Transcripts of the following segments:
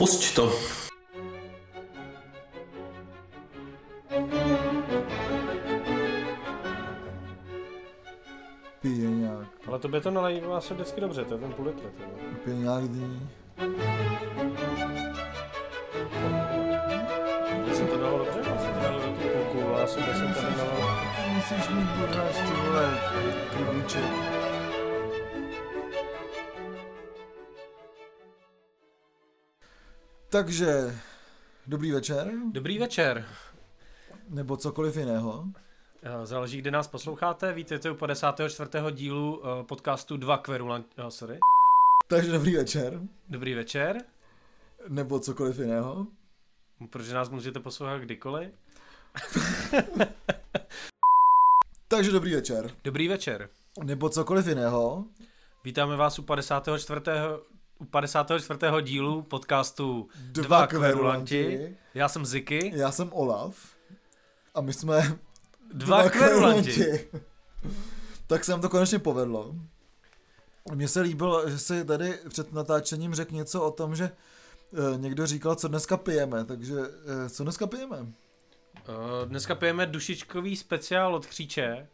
Pusť to. Pije nějak, Ale to by to nalejvá se vždycky dobře, to je ten půl litr. pije nějak dní. Já jsem to dal dobře, já jsem to dal do tu půlku, já jsem, já jsem tady dal... Musíš mít pořád ty vole krvíček. Takže, dobrý večer, Dobrý večer. nebo cokoliv jiného. Eh, Záleží, kde nás posloucháte. Vítejte u 54. dílu eh, podcastu 2 Kverulant... Oh, sorry. Takže dobrý večer, Dobrý večer. nebo cokoliv jiného. Protože nás můžete poslouchat kdykoliv. Takže dobrý večer, Dobrý večer. nebo cokoliv jiného. Vítáme vás u 54. U 54. dílu podcastu Dva, Dva kverulanti. kverulanti. Já jsem Ziky. Já jsem Olaf. A my jsme Dva, kverulanti. tak se nám to konečně povedlo. Mně se líbilo, že si tady před natáčením řekl něco o tom, že eh, někdo říkal, co dneska pijeme, takže eh, co dneska pijeme? Eh, Dneska pijeme dušičkový speciál od Kříče.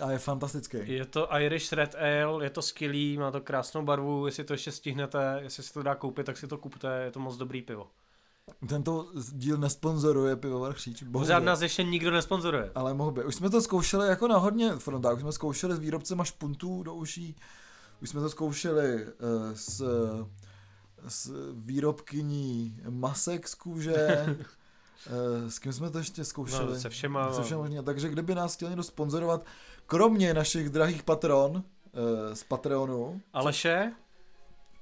A je fantastický. Je to Irish Red Ale, je to skvělý, má to krásnou barvu, jestli to ještě stihnete, jestli se to dá koupit, tak si to kupte, je to moc dobrý pivo. Tento díl nesponzoruje pivovar Chříč. Pořád bohužel. nás ještě nikdo nesponzoruje. Ale mohl by. Už jsme to zkoušeli jako na hodně frontách. Už jsme zkoušeli s výrobcem špuntů do uší. Už jsme to zkoušeli uh, s, s výrobkyní masek z kůže. Uh, s kým jsme to ještě zkoušeli? No, se všema. Se všem možně. Takže kdyby nás chtěl někdo sponzorovat, kromě našich drahých patron uh, z Patreonu, Aleše,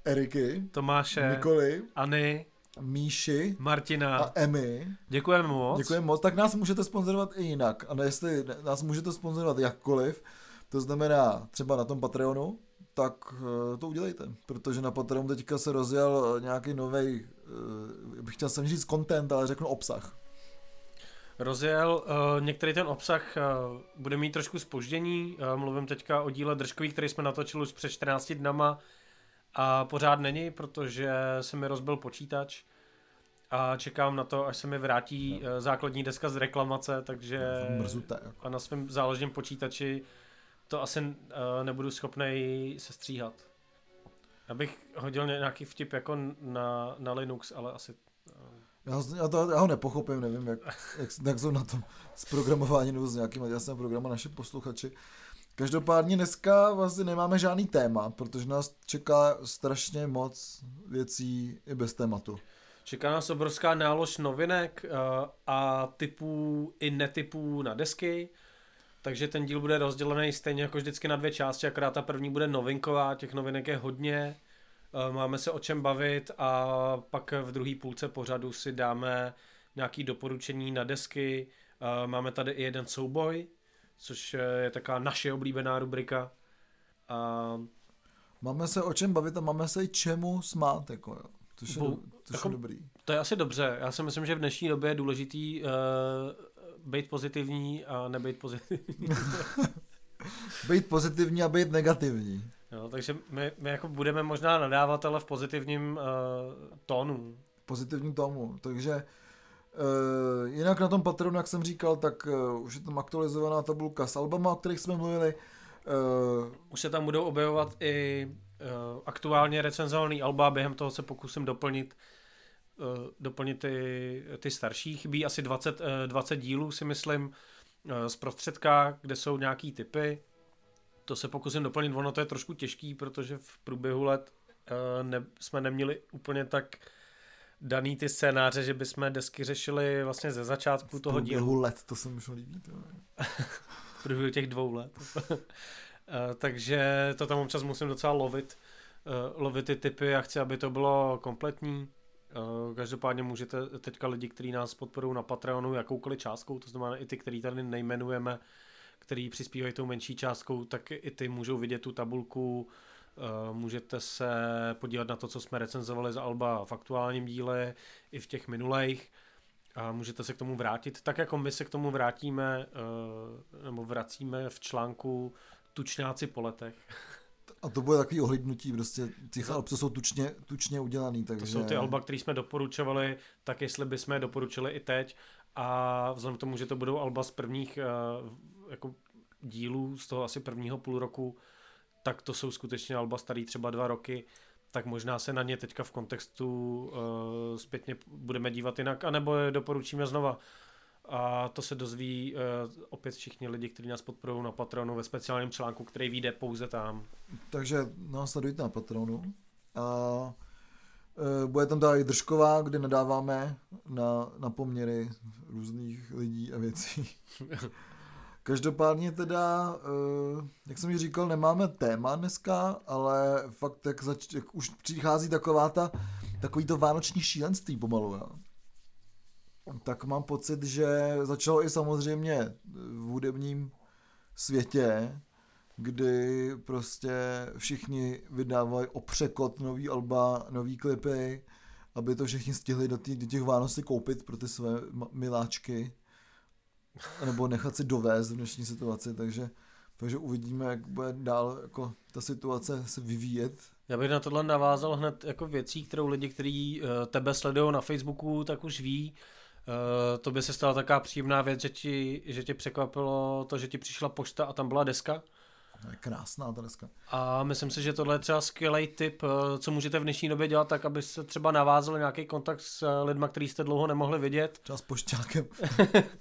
Eriky, Tomáše, Nikoli,Any, Míši Martina. a Emy, Děkujeme moc. Děkujeme moc, tak nás můžete sponzorovat i jinak. A jestli nás můžete sponzorovat jakkoliv, to znamená třeba na tom Patreonu, tak eh, to udělejte, protože na Patreonu teďka se rozjel nějaký nový, bych chtěl jsem říct content, ale řeknu obsah. Rozjel, uh, některý ten obsah uh, bude mít trošku spoždění, uh, mluvím teďka o díle Držkový, který jsme natočili už před 14 dnama a pořád není, protože se mi rozbil počítač a čekám na to, až se mi vrátí uh, základní deska z reklamace, takže Mrzuté. Jako. a na svém záložním počítači to asi uh, nebudu schopný sestříhat. Abych hodil nějaký vtip jako na, na Linux, ale asi Já, ho- já, to, já ho nepochopím, nevím, jak, jak, jak jsou na tom s programováním nebo s nějakým jasným programem naši posluchači. Každopádně dneska vlastně nemáme žádný téma, protože nás čeká strašně moc věcí i bez tématu. Čeká nás obrovská nálož novinek uh, a typů i netypů na desky, takže ten díl bude rozdělený stejně jako vždycky na dvě části, akorát ta první bude novinková, těch novinek je hodně, máme se o čem bavit a pak v druhé půlce pořadu si dáme nějaký doporučení na desky, uh, máme tady i jeden souboj, což je taková naše oblíbená rubrika. A Máme se o čem bavit a máme se i čemu smát, jako jo. Což je, Bo- do, což jako- je dobrý. To je asi dobře. Já si myslím, že v dnešní době je důležitý uh, být pozitivní a nebejt pozitivní. Být pozitivní a být negativní. Jo, takže my, my jako budeme možná nadávat, ale v pozitivním uh, tónu. Pozitivní tomu. Takže uh, jinak na tom Patreonu, jak jsem říkal, tak uh, už je tam aktualizovaná tabulka s albama, o kterých jsme mluvili. Uh, Už se tam budou objevovat i uh, aktuálně recenzovaný alba, během toho se pokusím doplnit uh, doplnit ty, ty starší. Chybí asi 20, uh, 20 dílů, si myslím, uh, z prostředka, kde jsou nějaký typy. To se pokusím doplnit, ono to je trošku těžký, protože v průběhu let uh, ne, jsme neměli úplně tak daný ty scénáře, že bychom desky řešili vlastně ze začátku toho dílu. průběhu let, to se mi už líbí. To. v průběhu těch dvou let. Eh, Takže to tam občas musím docela lovit, eh, lovit ty typy a chci, aby to bylo kompletní. Eh, Každopádně můžete teďka lidi, kteří nás podporují na Patreonu jakoukoliv částkou, to znamená i ty, který tady nejmenujeme, který přispívají tou menší částkou, tak i ty můžou vidět tu tabulku, eh, můžete se podívat na to, co jsme recenzovali za Alba v aktuálním díle, i v těch minulejch a můžete se k tomu vrátit, tak jako my se k tomu vrátíme, eh, nebo vracíme v článku Tučňáci po letech. A to bude takový ohlídnutí, prostě těch alb, co jsou tučně, tučně udělaný. Takže... To jsou ty alba, které jsme doporučovali, tak jestli bychom je doporučili i teď a vzhledem k tomu, že to budou alba z prvních uh, jako dílů, z toho asi prvního půl roku, tak to jsou skutečně alba starý třeba dva roky, tak možná se na ně teďka v kontextu uh, zpětně budeme dívat jinak, anebo je doporučíme znova. A to se dozví uh, opět všichni lidi, kteří nás podporují na Patronu ve speciálním článku, který vyjde pouze tam. Takže nás sledujte na Patronu. A uh, bude tam ta i držková, kde nadáváme na, na poměry různých lidí a věcí. Každopádně teda, uh, jak jsem ji říkal, nemáme téma dneska, ale fakt jak, zač- jak už přichází taková ta, takový to vánoční šílenství pomalu, jo. tak mám pocit, že začalo i samozřejmě v hudebním světě, kdy prostě všichni vydávají opřekot nový alba, nový klipy, aby to všichni stihli do, tý, do těch Vánoc koupit pro ty své miláčky nebo nechat si dovést v dnešní situaci, takže, takže uvidíme, jak bude dál jako ta situace se vyvíjet. Já bych na tohle navázal hned jako věcí, kterou lidi, kteří uh, tebe sledují na Facebooku, tak už ví. Uh, to by se stala taková příjemná věc, že ti, že tě překvapilo to, že ti přišla pošta a tam byla deska. Krásná ta deska. A myslím si, že tohle je třeba skvělý tip, eh, co můžete v dnešní době dělat, tak aby se třeba navázali nějaký kontakt s lidmi, který jste dlouho nemohli vidět. Třeba s pošťákem.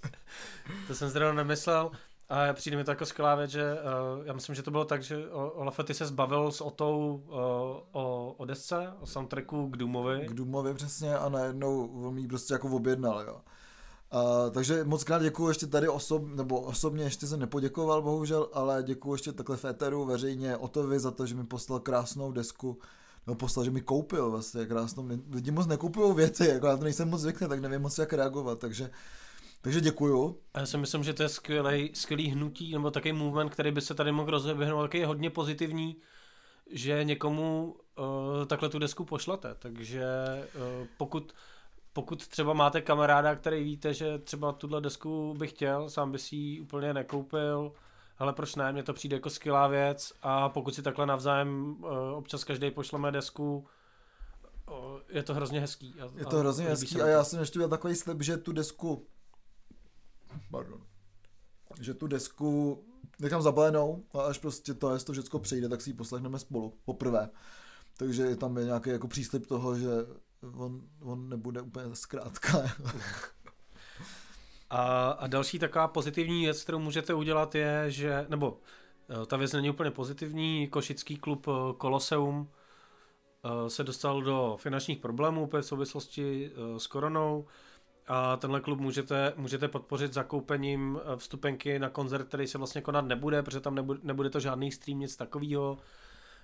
to jsem zrovna nemyslel. A přijde mi to jako skvělá věc, že uh, já myslím, že to bylo tak, že Olafety se zbavil s Otou uh, o, o desce, o soundtracku k Doomovi. K Doomovi přesně a najednou on jí prostě jako objednal, jo. Uh, takže moc krát děkuji ještě tady osob, nebo osobně ještě jsem nepoděkoval bohužel, ale děkuji ještě takhle Féteru veřejně Otovi za to, že mi poslal krásnou desku, nebo poslal, že mi koupil vlastně krásnou, lidi moc nekupují věci, jako já to nejsem moc zvyklý, tak nevím moc jak reagovat, takže takže děkuju. Já si myslím, že to je skvělý, skvělý hnutí, nebo takový movement, který by se tady mohl rozeběhnout, taky je hodně pozitivní, že někomu uh, takhle tu desku pošlete. Takže uh, pokud pokud třeba máte kamaráda, který víte, že třeba tuhle desku bych chtěl, sám by si ji úplně nekoupil, ale proč ne, mně to přijde jako skvělá věc a pokud si takhle navzájem uh, občas každý pošleme desku, uh, je to hrozně hezký. A, je to hrozně hezký a já jsem ještě měl takový slib, že tu desku pardon, že tu desku nechám zabalenou a až prostě to, to všechno přijde, tak si ji poslechneme spolu poprvé. Takže je tam nějaký jako příslip toho, že on, on nebude úplně zkrátka. a, a další taková pozitivní věc, kterou můžete udělat je, že, nebo eh, ta věc není úplně pozitivní, košický klub eh, Koloseum eh, se dostal do finančních problémů v souvislosti s koronou a tenhle klub můžete, můžete podpořit zakoupením vstupenky na koncert, který se vlastně konat nebude, protože tam nebude, nebude to žádný stream, nic takového,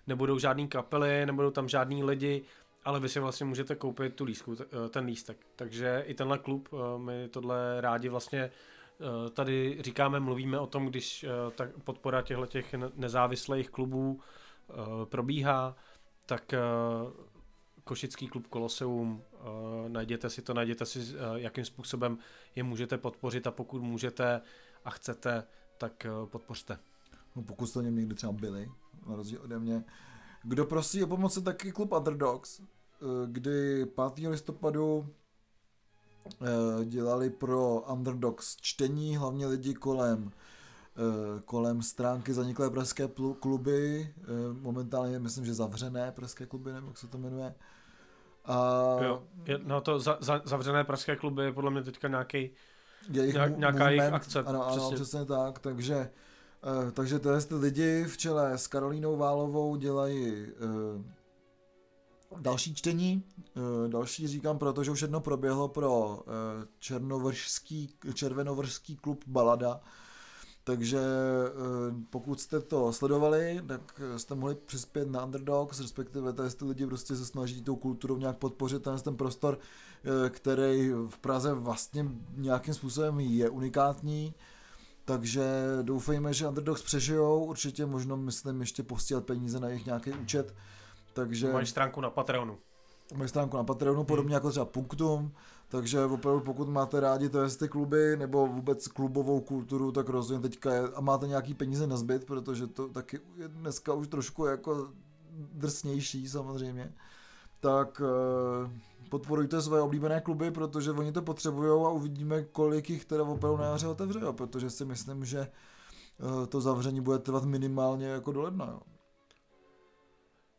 nebudou žádný kapely, nebudou tam žádní lidi, ale vy si vlastně můžete koupit tu lístku, eh, ten lístek. Takže i tenhle klub, eh, my tohle rádi vlastně eh, tady říkáme, mluvíme o tom, když ta podpora těchto těch nezávislých klubů probíhá, tak Košický klub Koloseum, najděte si to, najděte si, jakým způsobem je můžete podpořit a pokud můžete a chcete, tak podpořte. No, pokud jste o něm někdy třeba byli, na rozdíl ode mě. Kdo prosí o pomoc je taky klub Underdogs, kdy 5. listopadu eh, dělali pro Underdogs čtení, hlavně lidi kolem eh, kolem stránky zaniklé pražské kluby, momentálně myslím, že zavřené pražské kluby, nebo jak se to jmenuje. A... Jo, no to za, za, zavřené pražské kluby je podle mě teďka nějaký jejich nějaká movement, jejich akce. Ano, ano, přesně, přesně tak, takže takže tyhle ty lidi v čele s Karolínou Válovou dělají Další čtení, eh, další říkám, protože už jedno proběhlo pro eh, černovrský, červenovrský klub Balada, takže eh, pokud jste to sledovali, tak jste mohli přispět na Underdogs, respektive tady ty lidi prostě se snaží tou kulturou nějak podpořit ten, ten prostor, který v Praze vlastně nějakým způsobem je unikátní. Takže doufejme, že Underdogs přežijou, určitě možno myslím ještě posílat peníze na jejich nějaký účet, takže... Máš stránku na Patreonu. mají stránku na Patreonu, podobně jako třeba Punktum, takže opravdu pokud máte rádi to ty kluby nebo vůbec klubovou kulturu, tak rozhodně teďka je, a máte nějaký peníze na zbyt, protože to taky je dneska už trošku jako drsnější samozřejmě, tak eh, podporujte své oblíbené kluby, protože oni to potřebují a uvidíme, kolik jich teda opravdu na jaře otevře, jo, protože si myslím, že eh, to zavření bude trvat minimálně jako do ledna. Jo.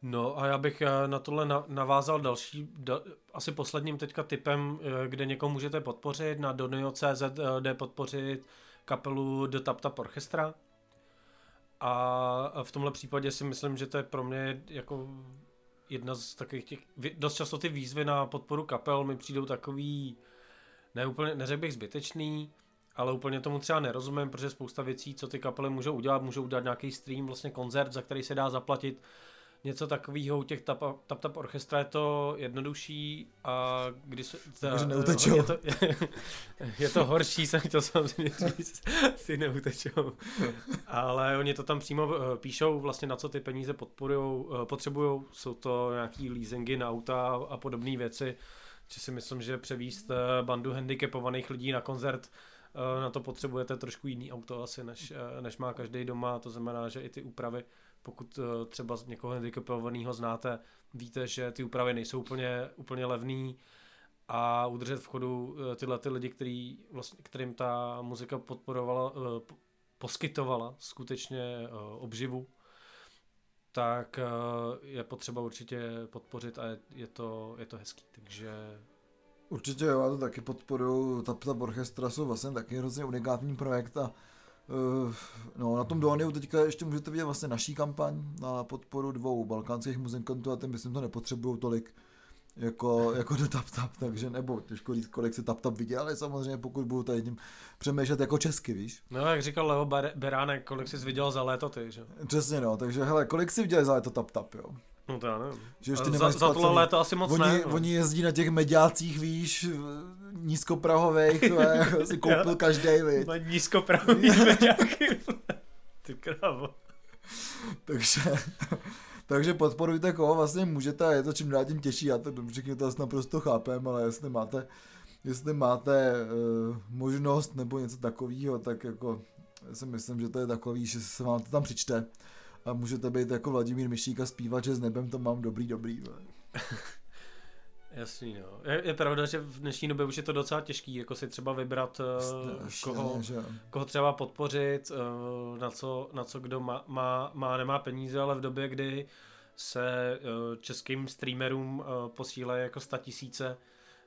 No a já bych eh, na tohle navázal další, da, asi posledním teďka typem, kde někoho můžete podpořit, na donio.cz jde podpořit kapelu The Tap Tap Orchestra. A v tomhle případě si myslím, že to je pro mě jako jedna z takových těch, dost často ty výzvy na podporu kapel mi přijdou takový, ne úplně, neřekl bych zbytečný, ale úplně tomu třeba nerozumím, protože spousta věcí, co ty kapely můžou udělat, můžou udělat nějaký stream, vlastně koncert, za který se dá zaplatit, něco takového u těch tap, tap Tap Orchestra je to jednodušší a když se... Ta, je, to, je to horší, jsem chtěl samozřejmě říct, si neutečou. Ale oni to tam přímo eh, píšou vlastně na co ty peníze eh, potřebujou, jsou to nějaký leasingy na auta a podobné věci, že si myslím, že převíst eh, bandu handicapovaných lidí na koncert na to potřebujete trošku jiný auto asi, než, než má každý doma, to znamená, že i ty úpravy pokud eh, třeba z někoho handicapovaného znáte, víte, že ty úpravy nejsou úplně, úplně levný a udržet v chodu eh, tyhle ty lidi, který, vlastně, kterým ta muzika podporovala, eh, poskytovala skutečně obživu, tak je potřeba určitě podpořit a je, to, je to hezký, takže... Určitě jo, já to taky podporuju, ta, ta orchestra jsou vlastně taky hrozně unikátní projekt a no, na tom Doniu teďka ještě můžete vidět vlastně naší kampaň na podporu dvou balkánských muzikantů a ten myslím to nepotřebují tolik jako, jako do Tap Tap, takže nebo těžko říct, kolik si Tap Tap viděl, ale samozřejmě pokud budu tady tím přemýšlet jako česky, víš. No, jak říkal Leo Beránek, kolik jsi viděl za léto ty, že? Přesně no, takže hele, kolik jsi viděl za léto Tap Tap, jo? No to já nevím. Že ještě za, za tohle léto asi moc oni, ne. No. Oni jezdí na těch mediácích, víš, nízkoprahových, si koupil každý, víš. Nízkoprahový mediáky. Ty krávo. takže, takže podporujte koho vlastně můžete a je to čím dál tím těžší, já to všichni to asi naprosto chápem, ale jestli máte, jestli máte uh, možnost nebo něco takového, tak jako já si myslím, že to je takový, že se vám to tam přičte a můžete být jako Vladimír Myšík a zpívat, že s nebem to mám dobrý, dobrý. Jasný, no. Je, je pravda, že v dnešní době už je to docela těžký, jako si třeba vybrat, uh, koho, že? koho třeba podpořit, uh, na, co, na co kdo má, má, má, nemá peníze, ale v době, kdy se uh, českým streamerům posílají jako sta tisíce,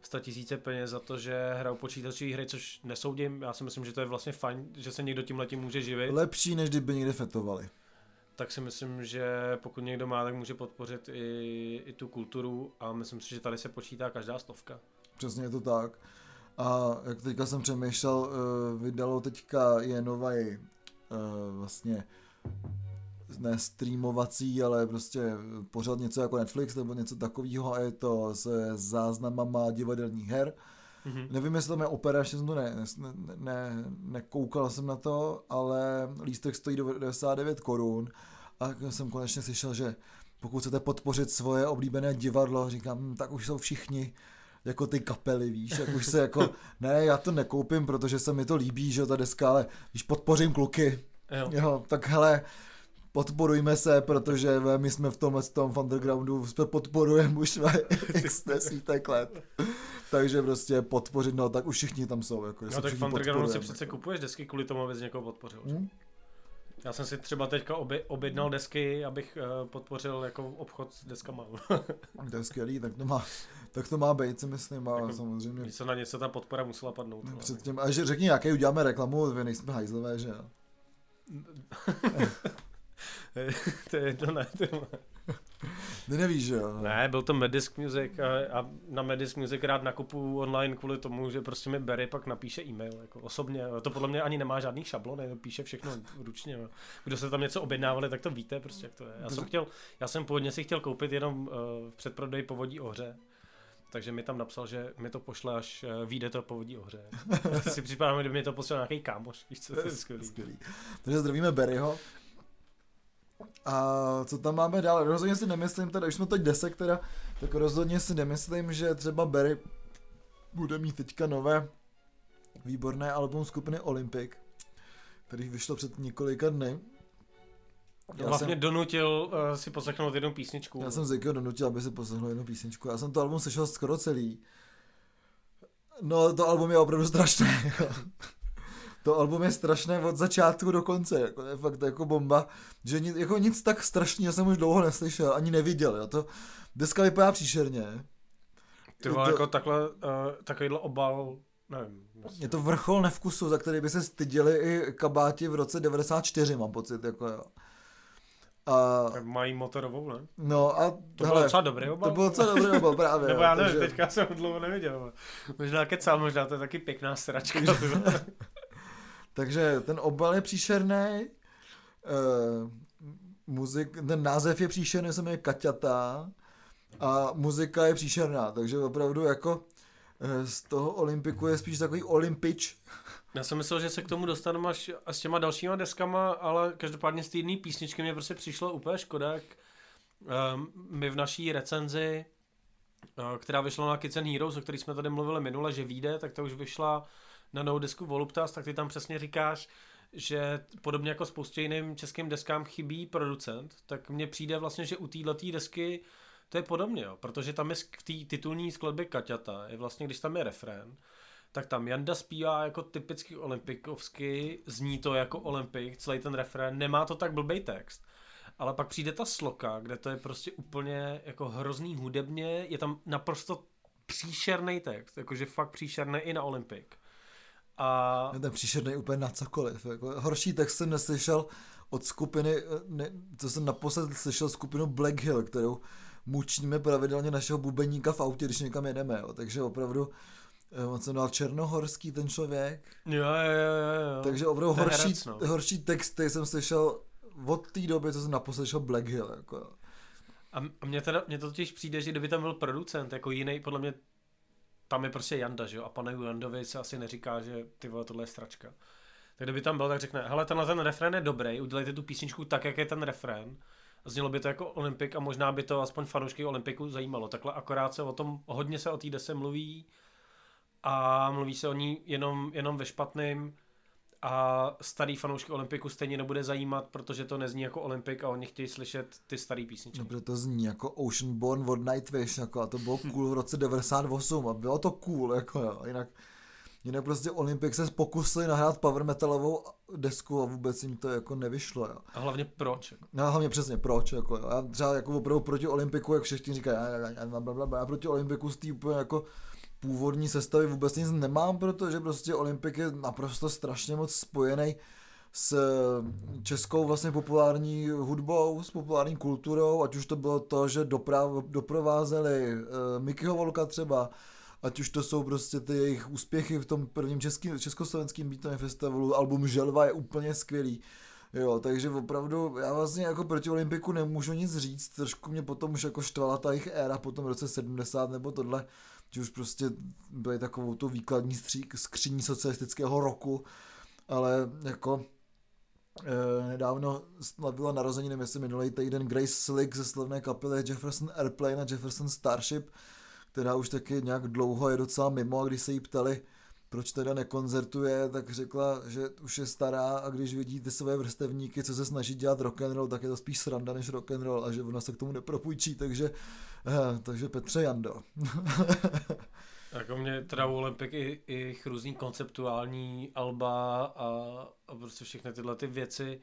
sta tisíce peněz za to, že hrajou počítačové hry, což nesoudím. Já si myslím, že to je vlastně fajn, že se někdo tím letím může živit. Lepší, než kdyby někde fetovali tak si myslím, že pokud někdo má, tak může podpořit i, i tu kulturu a myslím si, že tady se počítá každá stovka. Přesně je to tak. A jak teďka jsem přemýšlel, eh, vydalo teďka je nový eh, vlastně ne streamovací, ale prostě pořád něco jako Netflix nebo něco takového a je to se záznamama divadelních her. Mm-hmm. Nevím, jestli tam je opera, ještě jsem to ne, ne, ne, nekoukal jsem na to, ale lístek stojí 99 korun a jsem konečně slyšel, že pokud chcete podpořit svoje oblíbené divadlo, říkám, hm, tak už jsou všichni jako ty kapely, víš, jak už se jako, ne, já to nekoupím, protože se mi to líbí, že ta deska, ale když podpořím kluky, jo. jo tak hele, podporujme se, protože my jsme v tomhle tom undergroundu podporujeme už x desítek let. Takže prostě podpořit, no tak už všichni tam jsou. Jako, no tak v undergroundu si přece kupuješ desky kvůli tomu, abys někoho podpořil. Hmm? Já jsem si třeba teďka obě, objednal desky, abych uh, podpořil jako obchod s deskama. to je skvělý, tak to má, tak to má být, si myslím, a jako, samozřejmě. Něco na něco ta podpora musela padnout. Předtím, a že řekni, jaké uděláme reklamu, vy nejsme hajzlové, že jo? to je jedno, ne, to Ty nevíš, že jo? Ne, byl to Medisk Music a, a na Medisk Music rád nakupu online kvůli tomu, že prostě mi Barry pak napíše e-mail, jako osobně. To podle mě ani nemá žádný šablon, píše všechno ručně. Jo. Kdo se tam něco objednávali, tak to víte prostě, jak to je. Já jsem chtěl, já jsem původně si chtěl koupit jenom uh, v předprodej povodí ohře, takže mi tam napsal, že mi to pošle, až uh, vyjde to povodí ohře. si připadám, kdyby mi to poslal nějaký kámoš, víš co, to je skvělý. skvělý. Takže zdravíme Barryho. A co tam máme dál? Rozhodně si nemyslím, teda, už jsme teď desek teda, tak rozhodně si nemyslím, že třeba Barry bude mít teďka nové výborné album skupiny Olympic, který vyšlo před několika dny. Já vlastně jsem, donutil uh, si poslechnout jednu písničku. Já jsem Zekyho donutil, aby si poslechnul jednu písničku. Já jsem to album slyšel skoro celý. No, to album je opravdu strašné. to album je strašné od začátku do konce, jako, je fakt jako bomba, že nic, jako nic tak strašného jsem už dlouho neslyšel, ani neviděl, jo. to deska vypadá příšerně. Ty vole, to, jako takhle, uh, takovýhle obal, nevím. Je to vrchol nevkusu, za který by se styděli i kabáti v roce 94, mám pocit, jako jo. A... Mají motorovou, ne? No a... To hele, bylo docela dobrý obal. To bylo docela dobrý obal, právě. Nebo já nevím, takže... teďka jsem ho dlouho neviděl. Možná kecal, možná to je taky pěkná sračka. takže ten obal je příšerný. Uh, muzik, ten název je příšerný, se jmenuje Kaťata a muzika je příšerná, takže opravdu jako eh, z toho Olympiku je spíš takový Olympič. Já jsem myslel, že se k tomu dostaneme až s těma dalšíma deskama, ale každopádně z té jedné písničky mě prostě přišlo úplně škoda, jak um, my v naší recenzi, která vyšla na Kids and Heroes, o který jsme tady mluvili minule, že vyjde, tak to už vyšla na novou desku Voluptas, tak ty tam přesně říkáš, že podobně jako spoustě jiným českým deskám chybí producent, tak mně přijde vlastně, že u této desky to je podobně, jo, protože tam je v té titulní skladbě Kaťata, je vlastně, když tam je refrén, tak tam Janda zpívá jako typicky olympikovsky, zní to jako olympik, celý ten refrén, nemá to tak blbej text. Ale pak přijde ta sloka, kde to je prostě úplně jako hrozný hudebně, je tam naprosto příšerný text, jakože fakt příšerný i na Olympik. A... Ten příšerný úplně na cokoliv. Jako horší text jsem neslyšel od skupiny, ne, co jsem naposled slyšel skupinu Black Hill, kterou mučíme pravidelně našeho bubeníka v autě, když někam jedeme, jo. takže opravdu eh, on se jmenoval Černohorský ten člověk. Jo, jo, jo, jo. Takže opravdu horší, herec, no. horší texty jsem slyšel od té doby, co jsem naposled slyšel Black Hill. Jako. A mně, teda, mně to totiž přijde, že kdyby tam byl producent, jako jiný, podle mě tam je prostě Janda, že jo, a panu Jandovi se asi neříká, že ty vole, tohle je stračka. Tak kdyby tam byl, tak řekne, hele, tenhle ten refrén je dobrý, udělejte tu písničku tak, jak je ten refrén znělo by to jako Olympik a možná by to aspoň fanoušky Olympiku zajímalo. Takhle akorát se o tom, hodně se o té dese mluví a mluví se o ní jenom, jenom ve špatným a starý fanoušky Olympiku stejně nebude zajímat, protože to nezní jako Olympik a oni chtějí slyšet ty staré písničky. No, protože to zní jako Oceanborn od Nightwish, jako a to bylo cool v roce 98 a bylo to cool, jako jo, jinak Jinak prostě Olympic se pokusili nahrát power metalovou desku a vůbec jim to jako nevyšlo. Jo. A hlavně proč? Jako? No hlavně přesně proč. Jako, jo. Já třeba jako opravdu proti Olympiku, jak všichni říkají, já, já, já, já proti Olympiku z jako původní sestavy vůbec nic nemám, protože prostě Olympik je naprosto strašně moc spojený s českou vlastně populární hudbou, s populární kulturou, ať už to bylo to, že doprav, doprovázeli uh, Mikyho Volka třeba, ať už to jsou prostě ty jejich úspěchy v tom prvním českým, československým beatovém festivalu, album Želva je úplně skvělý. Jo, takže opravdu já vlastně jako proti Olympiku nemůžu nic říct, trošku mě potom už jako štvala ta jejich éra po tom roce 70 nebo tohle, že už prostě byly takovou tu výkladní střík, skříní socialistického roku, ale jako e, nedávno slavila narozeniny, myslím minulý týden Grace Slick ze slavné kapely Jefferson Airplane a Jefferson Starship, která už taky nějak dlouho je docela mimo a když se jí ptali, proč teda nekoncertuje, tak řekla, že už je stará a když vidí ty své vrstevníky, co se snaží dělat rock and roll, tak je to spíš sranda než rock and roll a že ona se k tomu nepropůjčí, takže, eh, takže Petře Jando. Jako mě teda u Olympik i, i různý konceptuální alba a, a prostě všechny tyhle ty věci.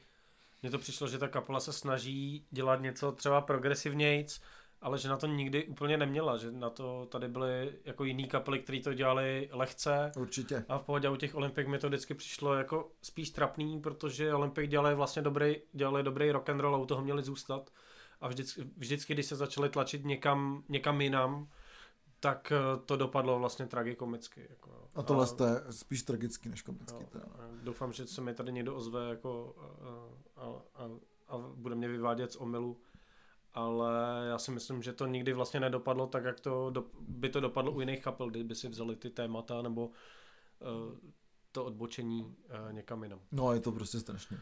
Mně to přišlo, že ta kapela se snaží dělat něco třeba progresivnějc, ale že na to nikdy úplně neměla, že na to tady byly jako jiný kapely, které to dělali lehce. Určitě. A v pohodě u těch Olympik mi to vždycky přišlo jako spíš trapný, protože Olympik dělali vlastně dobrý, dělali dobrý rock and roll a u toho měli zůstat. A vždycky, vždycky když se začali tlačit někam, někam jinam, tak eh, to dopadlo vlastně tragikomicky. Jako. A tohle a, je spíš tragický než komický. Jo, doufám, že se mi tady někdo ozve jako a, a, a, a bude mě vyvádět z omylu ale já si myslím, že to nikdy vlastně nedopadlo tak, jak to do, by to dopadlo u jiných kapel, kdyby si vzali ty témata nebo uh, to odbočení uh, někam jinam. No a je to prostě strašně.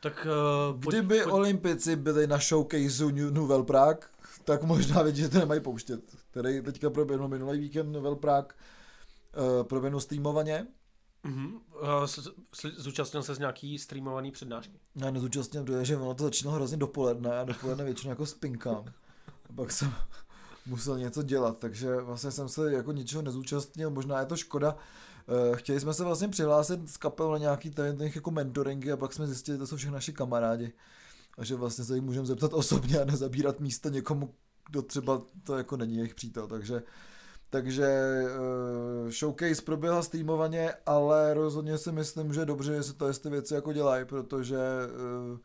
Tak uh, pojď, Kdyby pojď... olympici byli na showcaseu Nouvelle Prague, tak možná vědí, že to nemají pouštět. Který teďka proběhnul minulý víkend Nouvelle Prague, uh, proběhnul streamovaně. Uh, zúčastnil se z nějaký streamovaný přednášky? Já nezúčastnil, protože ono to začínalo hrozně dopoledne a dopoledne většinou jako spinkám. A pak jsem musel něco dělat, takže vlastně jsem se jako ničeho nezúčastnil, možná je to škoda. Eh, chtěli jsme se vlastně přihlásit z kapel na nějaký tady jako mentoringy a pak jsme zjistili, že to jsou všechny naši kamarádi a že vlastně se jich můžeme zeptat osobně a nezabírat místo někomu, kdo třeba to jako není jejich přítel, takže takže uh, showcase proběhla streamovaně, ale rozhodně si myslím, že je dobře, že se to ty věci jako dělají, protože uh,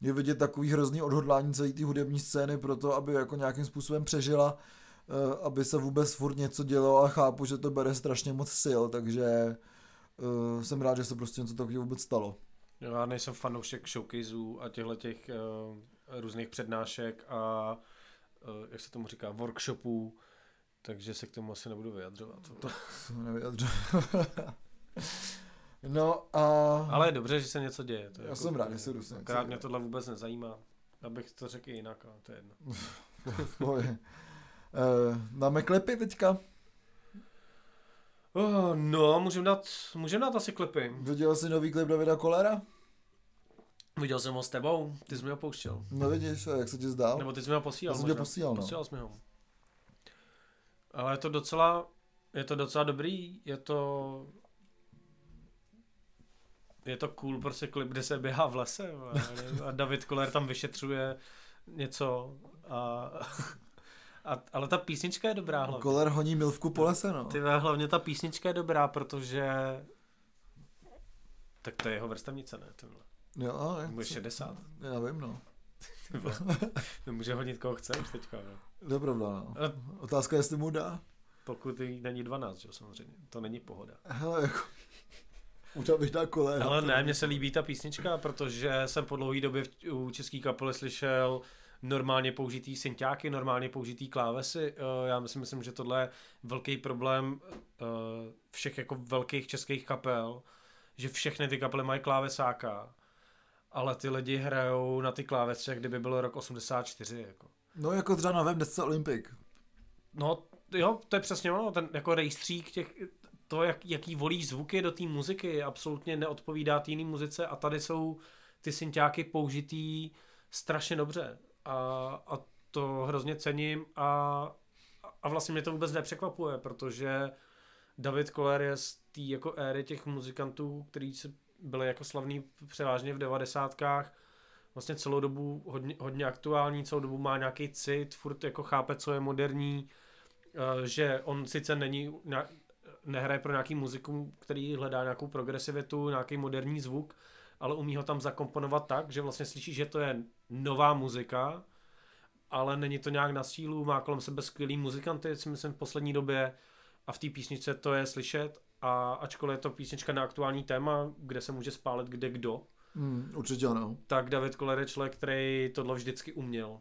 je vidět takový hrozný odhodlání celé té hudební scény pro to, aby jako nějakým způsobem přežila, uh, aby se vůbec furt něco dělo a chápu, že to bere strašně moc sil, takže jsem rád, že se prostě něco takového vůbec stalo. Já nejsem fanoušek showcaseů a těchto těch různých přednášek a jak se tomu říká, workshopů, takže se k tomu asi nebudu vyjadřovat. To se nevyjadřovat. no a... Ale je dobře, že se něco děje. To Já jako, jsem rád, že se jdu Akorát mě tohle vůbec nezajímá. Abych to řekl jinak, ale to je jedno. dáme klepy teďka? Oh, no, můžeme dát, můžeme dát asi klipy. Viděl jsi nový klip Davida Kolera? Viděl jsem ho s tebou, ty jsi mi ho pouštěl. No vidíš, jak se ti zdál? Nebo ty jsi mi ho posílal. Já jsem tě posílal, no. Posílal jsi mi ho. Ale je to docela, je to docela dobrý, je to je to cool prostě klip, kde se běhá v lese a David Koller tam vyšetřuje něco a, a, ale ta písnička je dobrá hlavně. Koller honí milvku po lese, no. Ty hlavně ta písnička je dobrá, protože tak to je jeho vrstavnice, ne? Tohle. Jo, je. Může 60. Já vím, no. Může hodit koho chce už teďka, no. To je pravda, no. Otázka je, jestli mu dá. Pokud není 12, jo, samozřejmě. To není pohoda. Hele, jako... Už bych dal kolena. Ale ne, mně se líbí ta písnička, protože jsem po dlouhé době u české kapely slyšel normálně použitý synťáky, normálně použitý klávesy. Eh, já si myslím, že tohle je velký problém eh, všech jako velkých českých kapel, že všechny ty kapely mají klávesáka, ale ty lidi hrajou na ty klávesy, kdyby bylo rok 84. Jako. No jako třeba na web Olympic. No jo, to je přesně ono, ten jako rejstřík těch, to, jak, jaký volíš zvuky do té muziky, absolutně neodpovídá té muzice a tady jsou ty synťáky použitý strašně dobře a, a to hrozně cením a, a vlastně mě to vůbec nepřekvapuje, protože David Koller je z té jako éry těch muzikantů, který byli jako slavní převážně v devadesátkách, vlastně celou dobu hodně, hodně aktuální, celou dobu má nějaký cit, furt jako chápe, co je moderní, eh, že on sice není, nehraje pro nějaký muziku, který hledá nějakou progresivitu, nějaký moderní zvuk, ale umí ho tam zakomponovat tak, že vlastně slyší, že to je nová muzika, ale není to nějak na sílu, má kolem sebe skvělý muzikanty, si myslím v poslední době a v té písničce to je slyšet a ačkoliv je to písnička na aktuální téma, kde se může spálit kde kdo, mm, určitě ano. tak David Koller je člověk, který tohle vždycky uměl.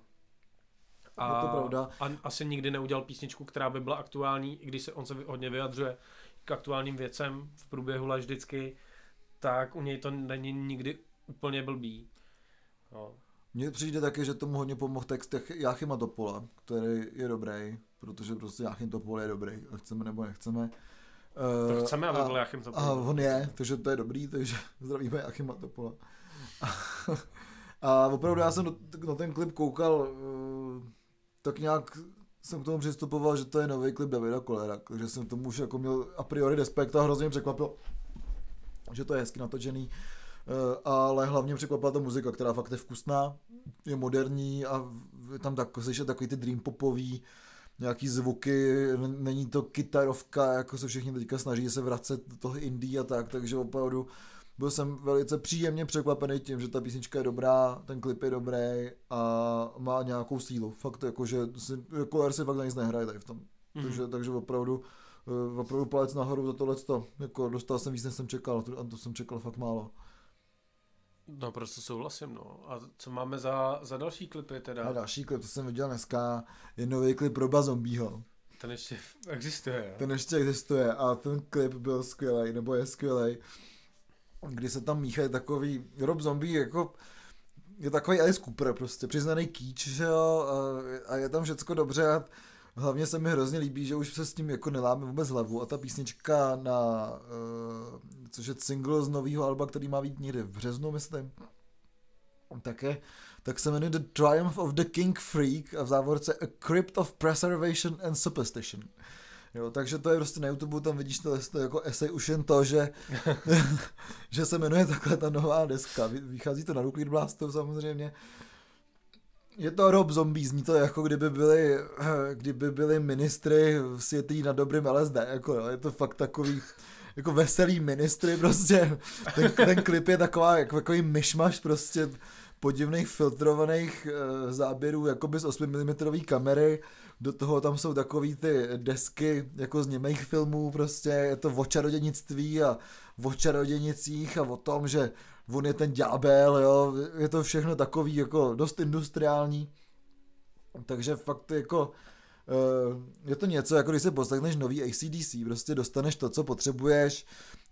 A, je to pravda. A asi nikdy neudělal písničku, která by byla aktuální, i když se on se hodně vyjadřuje k aktuálním věcem v průběhu let vždycky, tak u něj to není nikdy úplně blbý. No. Mně přijde taky, že tomu hodně pomohl text Jáchyma Topola, který je dobrý, protože prostě Jáchym Topol je dobrý, chceme nebo nechceme. To chceme, aby byl Jachym Topol. A on je, takže to je dobrý, takže zdravíme Jachyma Topola. A, a opravdu já jsem na ten klip koukal eh, tak nějak jsem k tomu přistupoval, že to je nový klip Davida Kolera, takže jsem tomu už jako měl a priori respekt a hrozně mě překvapil, že to je hezky natočený, eh, ale hlavně překvapila ta muzika, která fakt je vkusná, je moderní a tam tak, slyšet takový ty dream popový, nějaký zvuky, není to kytarovka, jako se všichni teďka snaží se vracet do toho indie a tak, takže opravdu byl jsem velice příjemně překvapený tím, že ta písnička je dobrá, ten klip je dobrý a má nějakou sílu. Fakt jako, že si, jako si fakt na nic nehraje tady v tom. Mm-hmm. Takže, takže opravdu, eh, opravdu palec nahoru za tohle. Jako dostal jsem víc, než jsem čekal a to jsem čekal fakt málo. No, prostě souhlasím, no. A co máme za, za další klipy teda? A další klip, to jsem viděl dneska, je nový klip Roba Zombího. Ten ještě existuje, jo? Ten ještě existuje a ten klip byl skvělý, nebo je skvělý. kdy se tam míchají takový, Rob Zombie jako je takový Alice Cooper prostě, přiznaný kýč, že jo, a, a je tam všecko dobře a hlavně se mi hrozně líbí, že už se s tím jako neláme vůbec hlavu a ta písnička na, uh, což je single z nového alba, který má být někde v březnu, myslím, také, tak se jmenuje The Triumph of the King Freak a v závorce A Crypt of Preservation and Superstition. Jo, takže to je prostě na YouTube, tam vidíš to, to jako esej už jen to, že, že se jmenuje takhle ta nová deska. Vychází to na Nuclear Blastu samozřejmě. Je to Rob Zombie, zní to jako kdyby byli, kdyby byli ministry světý na dobrým LSD, jako jo. je to fakt takový jako veselý ministry prostě. Ten, ten klip je taková, jako, takový myšmaš prostě podivných filtrovaných uh, záběrů jakoby z 8 mm kamery do toho tam jsou takový ty desky jako z němých filmů, prostě je to o čarodějnictví a o čarodějnicích a o tom, že on je ten ďábel, jo, je to všechno takový jako dost industriální, takže fakt jako eh, je to něco, jako když se poslechneš nový ACDC, prostě dostaneš to, co potřebuješ,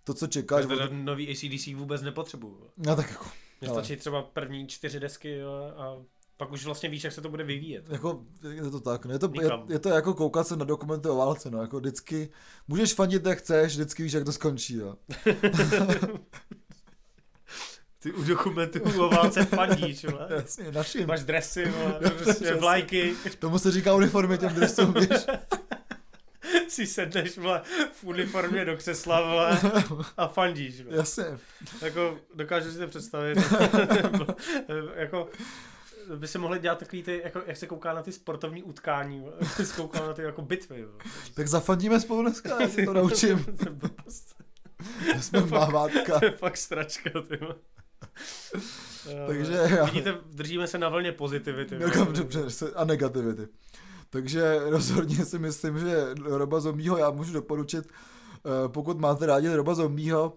to, co čekáš. Já od... nový ACDC vůbec nepotřebuju. No tak jako. Mně stačí třeba první čtyři desky a pak už vlastně víš, jak se to bude vyvíjet. Jako, je to tak, no, je to, je, je, to jako koukat se na dokumenty o válce, no, jako vždycky, můžeš fandit, jak chceš, vždycky víš, jak to skončí, jo. Ty u dokumentů o válce fandíš, vole. Jasně, našim. Máš dresy, vole, prostě vlajky. Tomu se říká uniformě těm dresům, víš. si sedneš, vole, v uniformě do křesla, vole, a fandíš, vole. Jasně. Jako, dokážu si to představit. jako, by se mohli dělat takový ty, jako, jak se kouká na ty sportovní utkání, jak se kouká na ty jako bitvy. Jo. Tak zafandíme spolu dneska, já se to naučím. jsme mávátka. To je fakt stračka, ty Takže já... Vidíte, držíme se na vlně pozitivity. No, kam, dobře, a negativity. Takže rozhodně si myslím, že Roba Zombího já můžu doporučit, eh, pokud máte rádi Roba Zombího,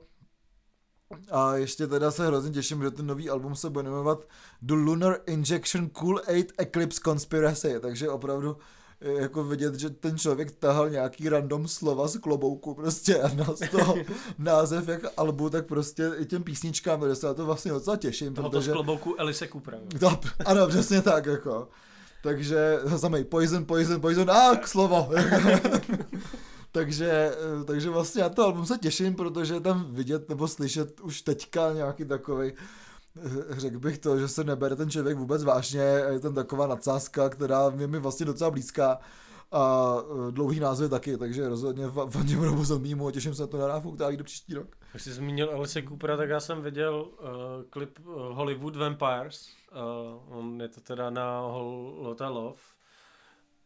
a ještě teda se hrozně těším, že ten nový album se bude jmenovat The Lunar Injection Cool 8 Eclipse Conspiracy, takže opravdu jako vidět, že ten člověk tahal nějaký random slova z klobouku prostě a na toho název jak albu, tak prostě i těm písničkám, kde se na to vlastně docela těším. Toho protože... to z klobouku Elise Coopera. No, ano, přesně tak, jako. Takže samej Poison, Poison, Poison, a slovo. takže, eh, takže vlastně na to album se těším, protože je tam vidět nebo slyšet už teďka nějaký takový řekl bych to, že se nebere ten člověk vůbec vážně, je tam taková nadsázka, která je mi vlastně docela blízká a eh, dlouhý názvy taky, takže rozhodně fandím Robu Zombímu a těším se na to na ráfu, která jde příští rok. Když jsi zmínil Alice Coopera, tak já jsem viděl uh, klip uh, Hollywood Vampires, uh, on je to teda na Lota Love,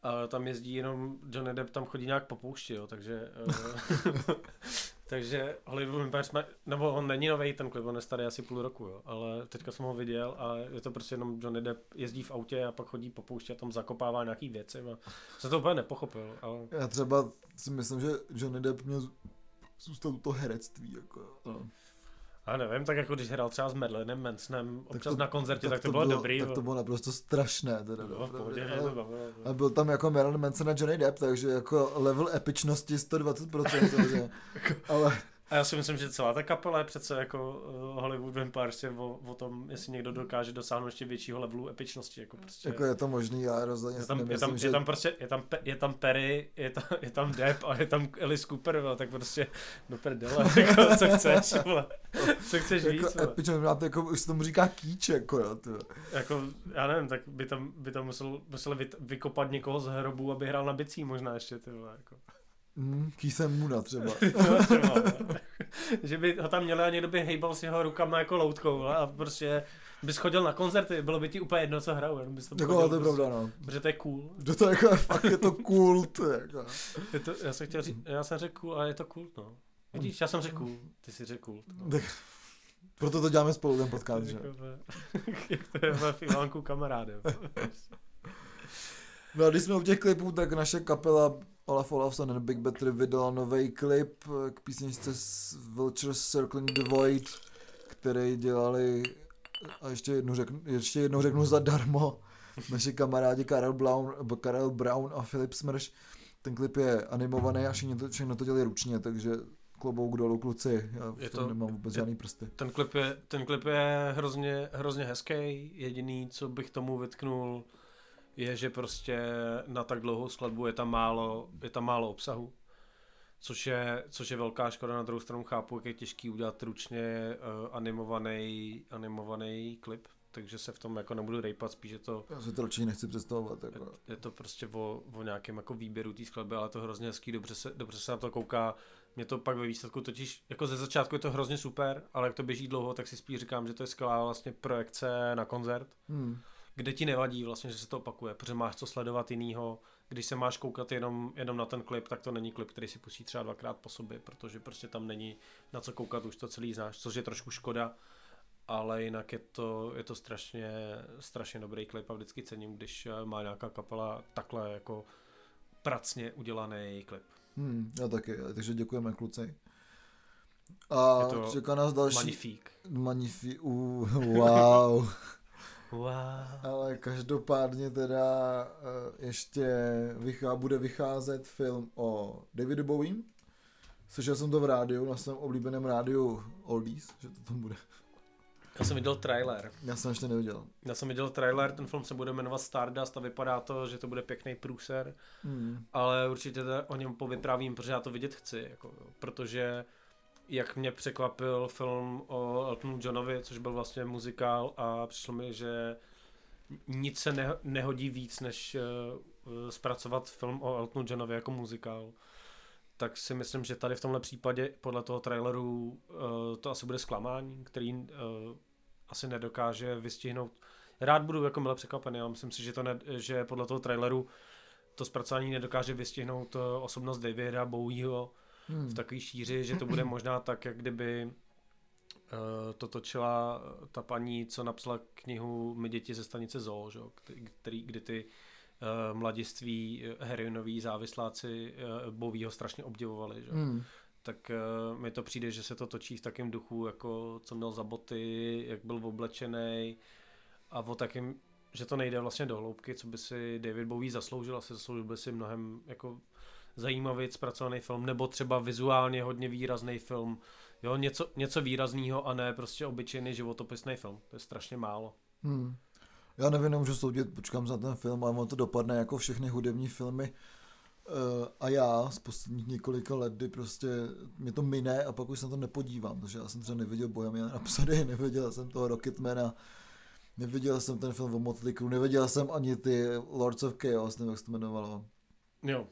a tam jezdí jenom Johnny Depp, tam chodí nějak po poušti, jo, takže... Uh, takže Hollywood Vampires, nebo on není nový ten klip, on je starý asi půl roku, jo, ale teďka jsem ho viděl a je to prostě jenom Johnny Depp jezdí v autě a pak chodí po poušti a tam zakopává nějaký věci. A jsem to úplně nepochopil, ale... Já třeba si myslím, že Johnny Depp měl zůstat u toho herectví, jako, no. A nevím, tak jako když hrál třeba s Merlinem Mansonem občas to, na koncertě, tak, tak to, bylo, bylo dobrý. Tak to bylo naprosto strašné. Teda, bylo v pohodě, ale, to a byl tam jako Merlin Manson a Johnny Depp, takže jako level epičnosti 120%. takže, ale a já si myslím, že celá ta kapela je přece jako uh, Hollywood Vampires je o, o, tom, jestli někdo dokáže dosáhnout ještě většího levelu epičnosti. Jako, prostě, jako je to možný, já rozhodně je tam, nemyslím, je tam, že... je tam prostě, je tam, je tam Perry, je tam, je tam Depp a je tam Alice Cooper, no, tak prostě do prdele, jako, co chceš, vole. co chceš jako víc. Epičnost, jako, už se tomu říká kýč, jako jo. To. Jako, já nevím, tak by tam, by tam musel, museli vy, vykopat někoho z hrobu, aby hrál na bicí možná ještě, ty vole, jako. Mm, Keithem Muna třeba. no, třeba že by ho tam měli a někdo by hejbal s jeho rukama jako loutkou a prostě bys chodil na koncerty, bylo by ti úplně jedno, co hrajou, jenom bys to jako, chodil, to je prostě, pravda, no. Protože to je cool. To, to jako, fakt je to cool, to je jako. Je to, já, jsem chtěl říct, já jsem řekl cool, ale je to cool, no. Vidíš, já jsem řekl cool, ty jsi řekl cool. No. Tak, proto to děláme spolu ten podcast, že? Jak to je Ivánku kamarádem. No a když jsme u těch klipů, tak naše kapela Olaf Olafson and Big Better vydala nový klip k písničce Vultures Circling the Void, který dělali, a ještě jednou řeknu, ještě jednou řeknu zadarmo, naši kamarádi Karel Brown, Karel Brown a Filip Smrš. Ten klip je animovaný a všechno to, všechno to dělali ručně, takže klobouk dolů kluci, já Je to- nemám vůbec je- žádný prsty. Ten klip je, ten klip je hrozně, hrozně hezký. Jediný, co bych tomu vytknul, je, že prostě na tak dlouhou skladbu je tam málo, je tam málo obsahu. Což je, což je velká škoda, na druhou stranu chápu, jak je těžký udělat ručně uh, animovaný, animovaný klip, takže se v tom jako nebudu rejpat, spíš je to, Já si to určitě nechci představovat. Jako. je to prostě o, o nějakém jako výběru té skladby, ale je to hrozně hezký, dobře se, dobře se na to kouká. Mě to pak ve výsledku totiž, jako ze začátku je to hrozně super, ale jak to běží dlouho, tak si spíš říkám, že to je skvělá vlastně projekce na koncert, Hmm. Kde ti nevadí vlastně, že se to opakuje, protože máš co sledovat jinýho. Když se máš koukat jenom, jenom na ten klip, tak to není klip, který si pustí třeba dvakrát po sobě, protože prostě tam není na co koukat, už to celý znáš, což je trošku škoda, ale jinak je to, je to strašně, strašně dobrý klip a vždycky cením, když eh, má nějaká kapela takhle jako pracně udělaný klip. Hmm, já taky, takže děkujeme kluci. A čeká nás další... Magnifík. Magnifi... Uh, wow. Wow. Ale každopádně teda eh, ještě vychá, bude vycházet film o Davidu Bowiem. Slyšel jsem to v rádiu, na svém oblíbeném rádiu Oldies, že to tam bude. Já jsem viděl trailer. Já jsem ještě neviděl. Já jsem viděl trailer, ten film se bude jmenovat Stardust a vypadá to, že to bude pěkný průser. Hmm. ale určitě o něm povyprávím, protože já to vidět chci, jako, protože jak mě překvapil film o Eltonu Johnovi, což byl vlastně muzikál a přišlo mi, že nic se neho- nehodí víc, než uh, zpracovat film o Eltonu Johnovi jako muzikál. Tak si myslím, že tady v tomhle případě podle toho traileru uh, to asi bude zklamání, který uh, asi nedokáže vystihnout. Rád budu jako mile překvapený, ale myslím si, že, to ne, že podle toho traileru to zpracování nedokáže vystihnout osobnost Davida Bowieho Hmm. v takové šíři, že to bude možná tak, jak kdyby eh, to točila eh, ta paní, co napsala knihu My děti ze stanice Zoo, že? který, kdy ty uh, mladiství eh, heroinoví závisláci uh, strašně obdivovali. Že? Hmm. tak uh, mi to přijde, že se to točí v takém duchu, jako co měl za boty, jak byl oblečený a o takým, že to nejde vlastně do hloubky, co by si David Bowie zasloužil, asi zasloužil by si mnohem jako zajímavý zpracovaný film, nebo třeba vizuálně hodně výrazný film, jo, něco, něco výrazného a ne prostě obyčejný životopisný film, to je strašně málo. Hmm. Já nevím, nemůžu soudit, počkám za ten film, ale ono to dopadne jako všechny hudební filmy. Uh, a já z posledních několika let, kdy prostě mě to mine a pak už se na to nepodívám, protože já jsem třeba neviděl Bohemian Rhapsody, neviděl jsem toho Rocketmana, neviděl jsem ten film o Motley Crue, neviděl jsem ani ty Lords of Chaos, nevím, jak se to jmenovalo. Jo,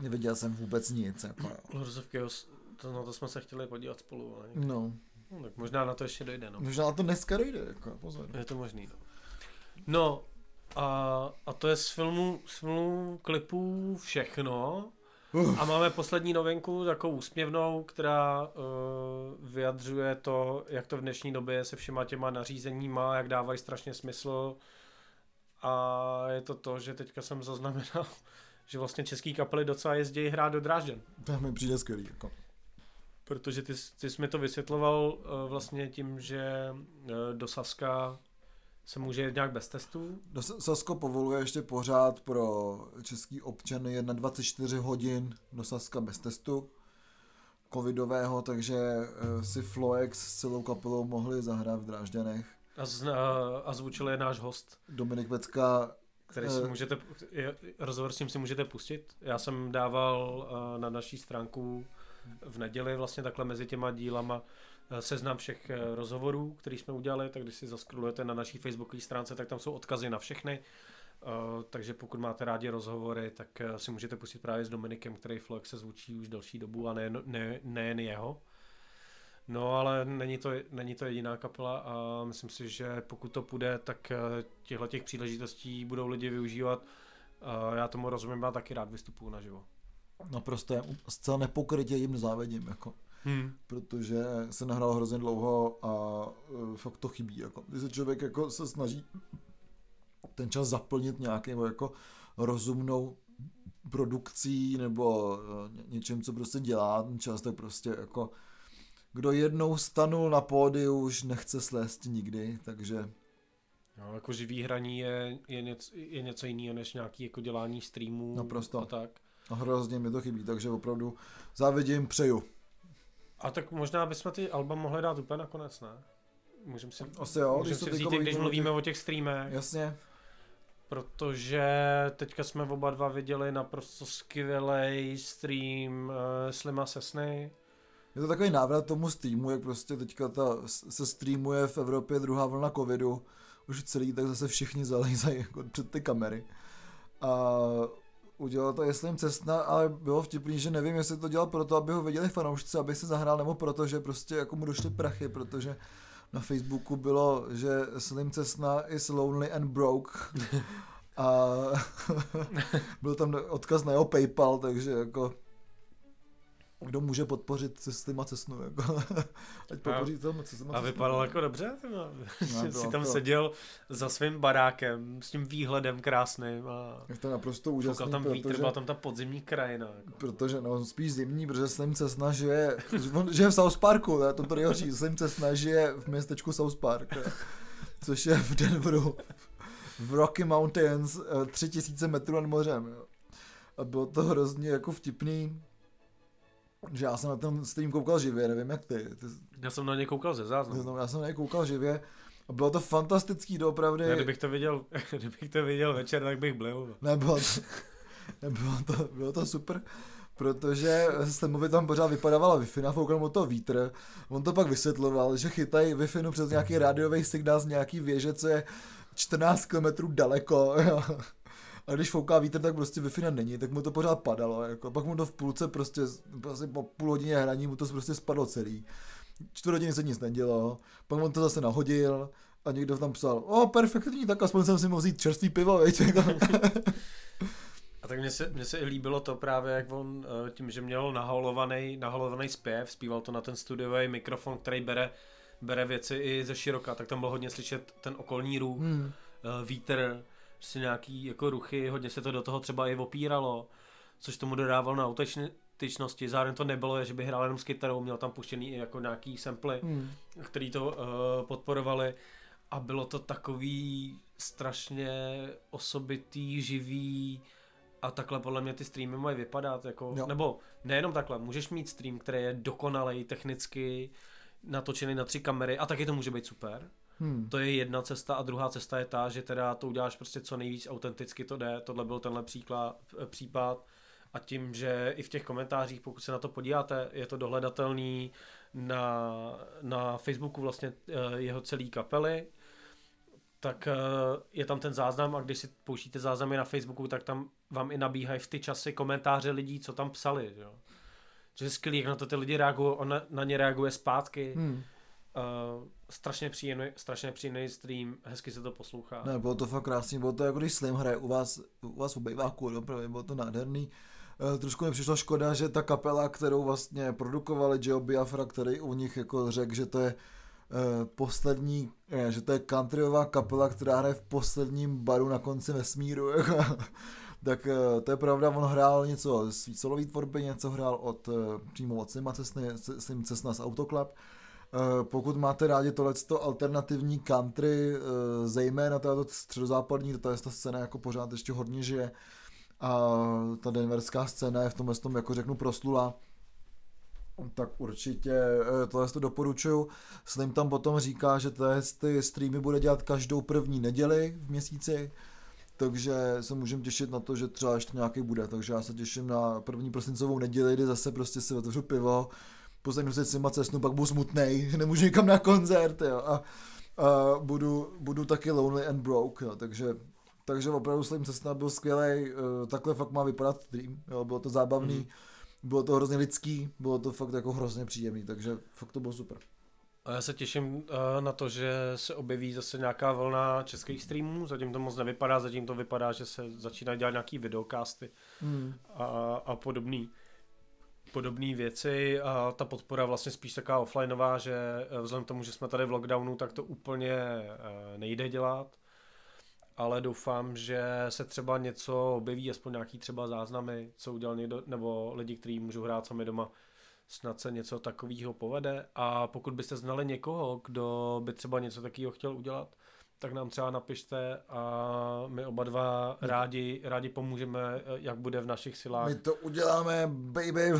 Neviděl jsem vůbec nic, jako. Lords of Chaos, to, na to jsme se chtěli podívat spolu, ale No, no, tak možná na to ještě dojde, no. možná na to dneska dojde, jako pozor. Je to možný, no. No, a, a to je z filmu, z filmu klipů všechno. Uf. A máme poslední novinku, takovou úsměvnou, která uh, vyjadřuje to, jak to v dnešní době se všema těma nařízeníma, jak dávají strašně smysl. A je to to, že teďka jsem zaznamenal, že vlastně český kapely docela jezdí hrát do Drážďan. To mi přijde skvělý, jako. Protože ty, ty jsi mi to vysvětloval uh, vlastně tím, že uh, do Saska se může jet nějak bez testů. S- Sasko povoluje ještě pořád pro český občany 24 hodin do Saska bez testu covidového, takže eh, si Floex s celou kapelou mohli zahrát v Drážďanech. A, z, uh, a zvučil je náš host, Dominik Pecka, který si Eh. můžete, je- rozhovor s ním si můžete pustit. Já jsem dával uh, na naší stránku v neděli vlastně takhle mezi těma dílama eh, seznam všech eh, rozhovorů, který jsme udělali, tak když si zaskrolujete na naší facebookové stránce, tak tam jsou odkazy na všechny. Takže pokud máte rádi rozhovory, tak si můžete pustit právě s Dominikem, který Flex se zvučí už delší dobu a nejen, ne, nejen jeho. No ale není to, není to jediná kapela a myslím si, že pokud to půjde, tak těchto těch příležitostí budou lidi využívat. A já tomu rozumím, já taky rád vystupuju naživo. naprosto je zcela nepokrytě jim závidím, jako. Hmm. protože se nahrál hrozně dlouho a uh, fakt to chybí. Jako. Když se člověk jako se snaží ten čas zaplnit nějakým jako rozumnou produkcí nebo ně- něčím, co prostě dělá ten čas, tak prostě jako kdo jednou stanul na pódiu, už nechce slést nikdy, takže No, jako živý hraní je, je, něco, je něco jiného než nějaký jako dělání streamů Naprosto. a tak. a hrozně mi to chybí, takže opravdu závidím, přeju. A tak možná bychom ty alba mohli dát úplně nakonec, ne? Můžeme si, Asi jo, můžem si vzít, když mluvíme o mluvíme o těch streamech, Jasně. protože teďka jsme oba dva viděli naprosto skvělý stream uh, Slima Sesny. Je to takový návrat tomu streamu, jak prostě teďka ta, se streamuje v Evropě druhá vlna covidu. Už celý, tak zase všichni zalízají jako před ty kamery. A udělal to jestli jim cestna, ale bylo vtipný, že nevím, jestli to dělal proto, aby ho viděli fanoušci, aby se zahrál, nebo proto, že prostě jako mu došly prachy, protože na Facebooku bylo, že Slim Cessna is lonely and broke. A byl tam odkaz na jeho PayPal, takže jako kdo může podpořit těma cestnou, jako, ať podpoří to, se s těma A vypadal jako dobře, No, si tam to- seděl za svým barákem s tím výhledem krásným a Je to naprosto úžasný, tam vítr, protože, byla tam ta podzimní krajina. Jako. protože no, spíš zimní, protože Slim Cessna žije, žije v South Parku, ne, to to nejhorší, Slim Cessna žije v městečku South Park, ne, což je v Denveru, v Rocky Mountains, eh, tři tisíce metrů nad mořem, jo. A bylo to hrozně jako vtipný, že já jsem na ten stream koukal živě, nevím jak ty, ty Já jsem na ně koukal ze záznamu. já jsem na něj koukal živě a bylo to fantastický, doopravdy. Já, kdybych to viděl, kdybych to viděl večer, tak bych byl. Nebylo to, nebylo to, bylo to super, protože Stemovi tam pořád vypadávala Wi-Fi, nafoukal mu to vítr, on to pak vysvětloval, že chytají Wi-Fi přes nějaký rádiový signál z nějaký věže, co je 14 km daleko, jo. A když fouká vítr, tak prostě wi není, tak mu to pořád padalo, jako. pak mu to v půlce prostě, prostě po půl hodině hraní mu to prostě spadlo celý. Čtvrt hodiny se nic nedělo, pak on to zase nahodil a někdo tam psal, o, perfektní, tak aspoň jsem si mohl vzít čerstvý pivo, veď, jako. A tak mně se, mně se i líbilo to právě, jak on eh, tím, že měl naholovaný, naholovaný zpěv, zpíval to na ten studiový mikrofon, který bere, bere věci i ze široka, tak tam bylo hodně slyšet ten okolní růh, Hmm. eh, vítr, prostě nějaký jako ruchy, hodně se to do toho třeba i opíralo, což tomu dodával na autentičnosti, zároveň to nebylo, že by hrál jenom s kytarou, měl tam puštěný i jako nějaký samply, Hmm. který to uh, podporovali a bylo to takový strašně osobitý, živý a takhle podle mě ty streamy mají vypadat, jako, Jo. nebo nejenom takhle, můžeš mít stream, který je dokonalej technicky, natočený na tři kamery a taky to může být super. Hmm. To je jedna cesta a druhá cesta je ta, že teda to uděláš prostě co nejvíc autenticky to jde, tohle byl tenhle příklad, případ a tím, že i v těch komentářích, pokud se na to podíváte, je to dohledatelný na, na Facebooku vlastně eh, jeho celý kapely, tak eh, je tam ten záznam a když si pouštíte záznamy na Facebooku, tak tam vám i nabíhají v ty časy komentáře lidí, co tam psali, že jo. Že je skvělý, jak na to ty lidi reagují, on na, na ně reaguje zpátky. Hmm. Uh, strašně příjemný, strašně příjemný stream, hezky se to poslouchá. Ne, bylo to fakt krásný, bylo to jako když Slim hraje u vás, u vás v bejváku, opravdu, bylo to nádherný. E, trošku mi přišlo škoda, že ta kapela, kterou vlastně produkovali Joe Biafra, který u nich jako řekl, že to je e, poslední, ne, že to je countryová kapela, která hraje v posledním baru na konci vesmíru, jako, tak to je pravda, on hrál něco z solový tvorby, něco hrál od, přímo od Slima Cessny, Slim Cessna z Autoclub, Eh, pokud máte rádi tohleto alternativní country, eh, zejména tato středozápadní, to je ta scéna jako pořád ještě hodně žije. A ta denverská scéna je v tomhle tom, jako řeknu, proslula, tak určitě eh, tohle to doporučuju. Slim tam potom říká, že ty streamy bude dělat každou první neděli v měsíci, takže se můžeme těšit na to, že třeba ještě nějaký bude, takže já se těším na první prosincovou neděli, kdy zase prostě si otevřu pivo, poslechnu si Sima cestnu, pak budu smutnej, nemůžu nikam na koncert, jo, a, a budu, budu taky lonely and broke, jo, takže, takže opravdu Slim Cessna byl skvělý, takhle fakt má vypadat stream, jo, bylo to zábavný, mm. bylo to hrozně lidský, bylo to fakt jako hrozně příjemný, takže fakt to bylo super. A já se těším uh, na to, že se objeví zase nějaká vlna českých streamů, zatím to moc nevypadá, zatím to vypadá, že se začínají dělat nějaký videokasty Hmm. a, a podobný podobné věci a ta podpora vlastně spíš taková offlineová, že eh, vzhledem k tomu, že jsme tady v lockdownu, tak to úplně eh, nejde dělat, ale doufám, že se třeba něco objeví, aspoň nějaký třeba záznamy, co udělal někdo, nebo lidi, kteří můžou hrát sami doma, snad se něco takového povede. A pokud byste znali někoho, kdo by třeba něco takového chtěl udělat, tak nám třeba napište a my oba dva rádi, rádi pomůžeme, eh, jak bude v našich silách. My to uděláme, baby.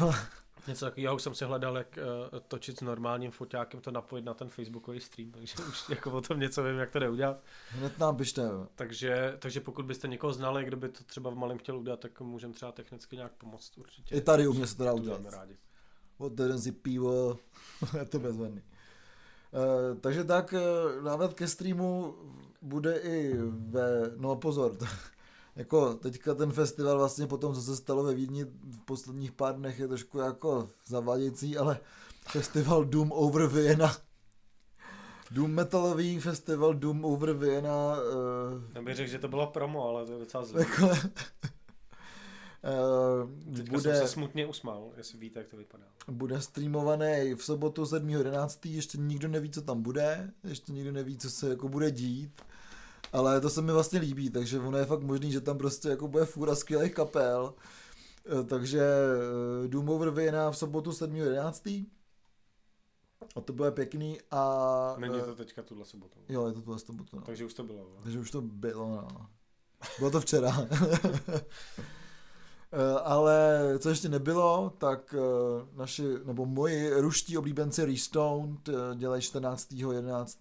Něco takového už jsem si hledal, jak uh, točit s normálním foťákem, to napojit na ten facebookový stream, takže už jako o tom něco vím, jak to jde udělat. Hned nám pište. Takže, takže pokud byste někoho znali, kdo by to třeba v malém chtěl udělat, tak můžeme třeba technicky nějak pomoct určitě. I tady u mě se to dá udělat. rádi. Otevřem si pivo, je to bezvadný. Uh, takže tak, uh, návrat ke streamu bude i ve, no pozor, to, jako teďka ten festival vlastně po tom, co se stalo ve Vídni v posledních pár dnech je trošku jako zavadějící, ale festival Doom over Vienna, Doom metalový festival Doom over Vienna, uh, Já bych řekl, že to bylo promo, ale to je docela zlé. jako, Teďka bude... jsem se smutně usmál, jestli víte, jak to vypadá. bude streamovaný v sobotu 7.11. Ještě nikdo neví, co tam bude, ještě nikdo neví, co se jako bude dít, ale to se mi vlastně líbí, takže ono je fakt možný, že tam prostě jako bude fůra skvělých kapel, Eh, takže eh, Doom Over Vienna v sobotu 7.11. A to bude pěkný a... Není eh, to teďka tuhle sobotu. Jo, je to tuhle sobotu, no. Takže už to bylo. no. Takže už to bylo, no. Bylo to včera. Eh, Ale co ještě nebylo, tak eh, naši, nebo moji ruští oblíbenci Restoned eh, dělají 14. 11.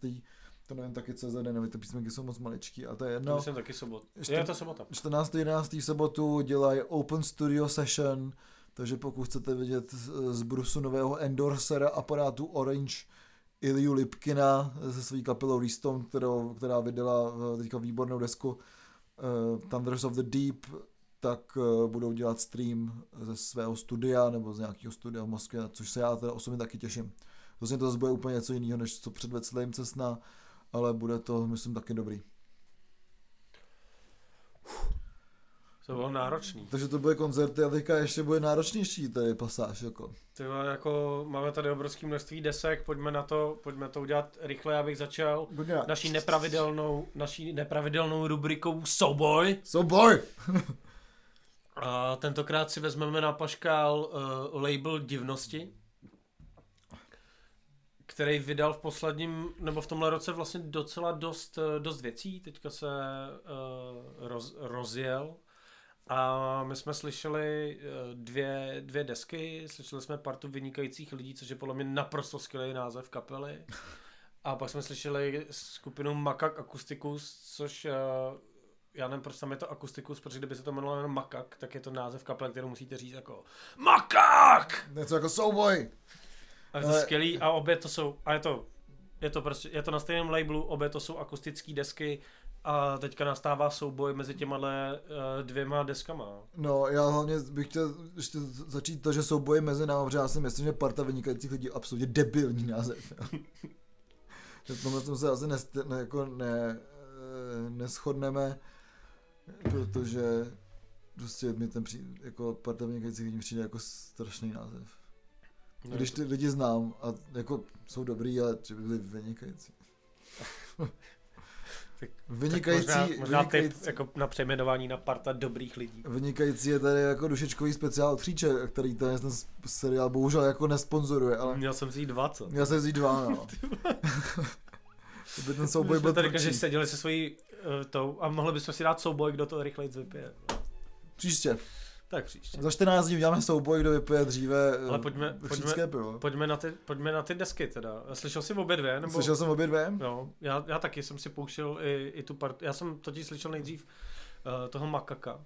To nevím taky, co za den, nevím, ty písmenky jsou moc maličký, a to je No. jedno. Myslím taky sobot. Je to sobota. 14. 11. v sobotu dělají Open Studio Session, takže pokud chcete vidět z- z Brusu nového endorsera aparátu Orange Iliu Lipkina se svojí kapelou Restone, kterou, která vydala eh, teďka výbornou desku uh, Thunders of the Deep, tak uh, budou dělat stream ze svého studia nebo z nějakého studia v Moskvě, což se já teda osobně taky těším. Vlastně to zase bude úplně něco jiného, než co předvedl Slame Cessna, ale bude to, myslím, taky dobrý. To bylo náročný. Takže to bude koncerty a teďka ještě bude náročnější tady pasáž, jako. Ty jako máme tady obrovské množství desek, pojďme na to, pojďme to udělat rychle, abych začal naší nepravidelnou, naší nepravidelnou rubrikou Souboj. So boy! A tentokrát si vezmeme na paškál uh, label Divnosti, který vydal v posledním, nebo v tomhle roce vlastně docela dost, eh, dost věcí, teďka se uh, roz, rozjel. A my jsme slyšeli dvě, dvě desky, slyšeli jsme partu vynikajících lidí, což je podle mě naprosto skvělý název kapely. A pak jsme slyšeli skupinu Makak Acousticus, což já nevím, proč tam je to Acousticus, protože kdyby se to jmenovalo jenom Makak, tak je to název kapely, kterou musíte říct jako Makak! Něco jako Souboj! A je to Ale- skvělý a obě to jsou, a je to, je to prostě, je to na stejném labelu, obě to jsou akustické desky a teďka nastává souboj mezi těma uh, dvěma deskama. No, já hlavně bych chtěl ještě začít to, že souboje mezi námi, protože já si myslím, že parta vynikajících lidí je absolutně debilní název. V tomhle tom se asi nest, ne, jako ne, eh, neschodneme, protože prostě mi ten při, jako parta vynikajících lidí přijde jako strašný název. No, Když ty lidi znám a jako jsou dobrý, ale že by byli vynikající. Tak- vynikající, možná, možná typ vynikající, jako na přejmenování na parta dobrých lidí. Vynikající je tady jako dušečkový speciál Tříče, který ten, ten seriál bohužel jako nesponzoruje, ale Měl jsem si jít dva, co? měl jsem vzít dva, no. to by ten souboj byl tady každý seděli se svojí uh, tou a mohli bychom si dát souboj, kdo to rychleji vypije. Příště. Tak příště. Za 14 dní uděláme souboj, kdo vypije dříve Ale pojďme- eh, pojďme- pivo. Pojďme na, ty, pojďme na ty desky teda. Slyšel jsi obě dvě? Nebo... Slyšel jsem obě dvě? Jo, já, já taky jsem si pouštěl i, i tu part. Já jsem totiž slyšel nejdřív uh, toho Makaka,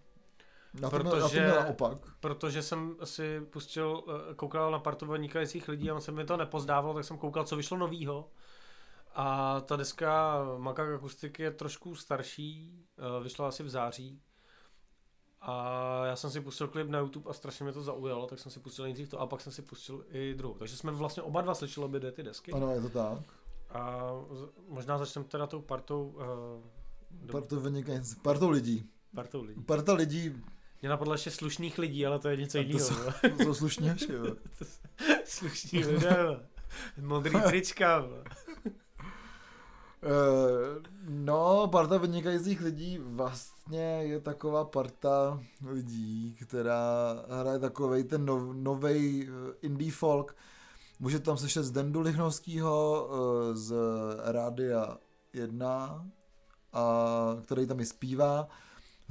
Na to, protože... na to naopak. protože jsem si pustil, koukal na partu vynikajících lidí a on se mi to nepozdávalo, tak jsem koukal, co vyšlo novýho. A ta deska Makak Akustiky je trošku starší, uh, vyšla asi v září. A já jsem si pustil klip na YouTube a strašně mě to zaujalo, tak jsem si pustil nejdřív to a pak jsem si pustil i druhou. Takže jsme vlastně oba dva slyšeli obě ty desky. Ano, je to tak. A možná začneme teda tou partou, uh, Partou vynikající. Partou lidí. partou lidí. Parta lidí, Mě napadlo ještě slušných lidí, ale to je něco A to jiného. jsou- to jsou slušní haši, jo. Slušní lidé, modrý trička. Eh, No, parta vynikajících lidí vlastně je taková parta lidí, která hraje takovej ten nov, novej eh, indie folk. Můžete tam slyšet z Dendu Lichnovského, eh, z Rádia 1, a který tam i zpívá.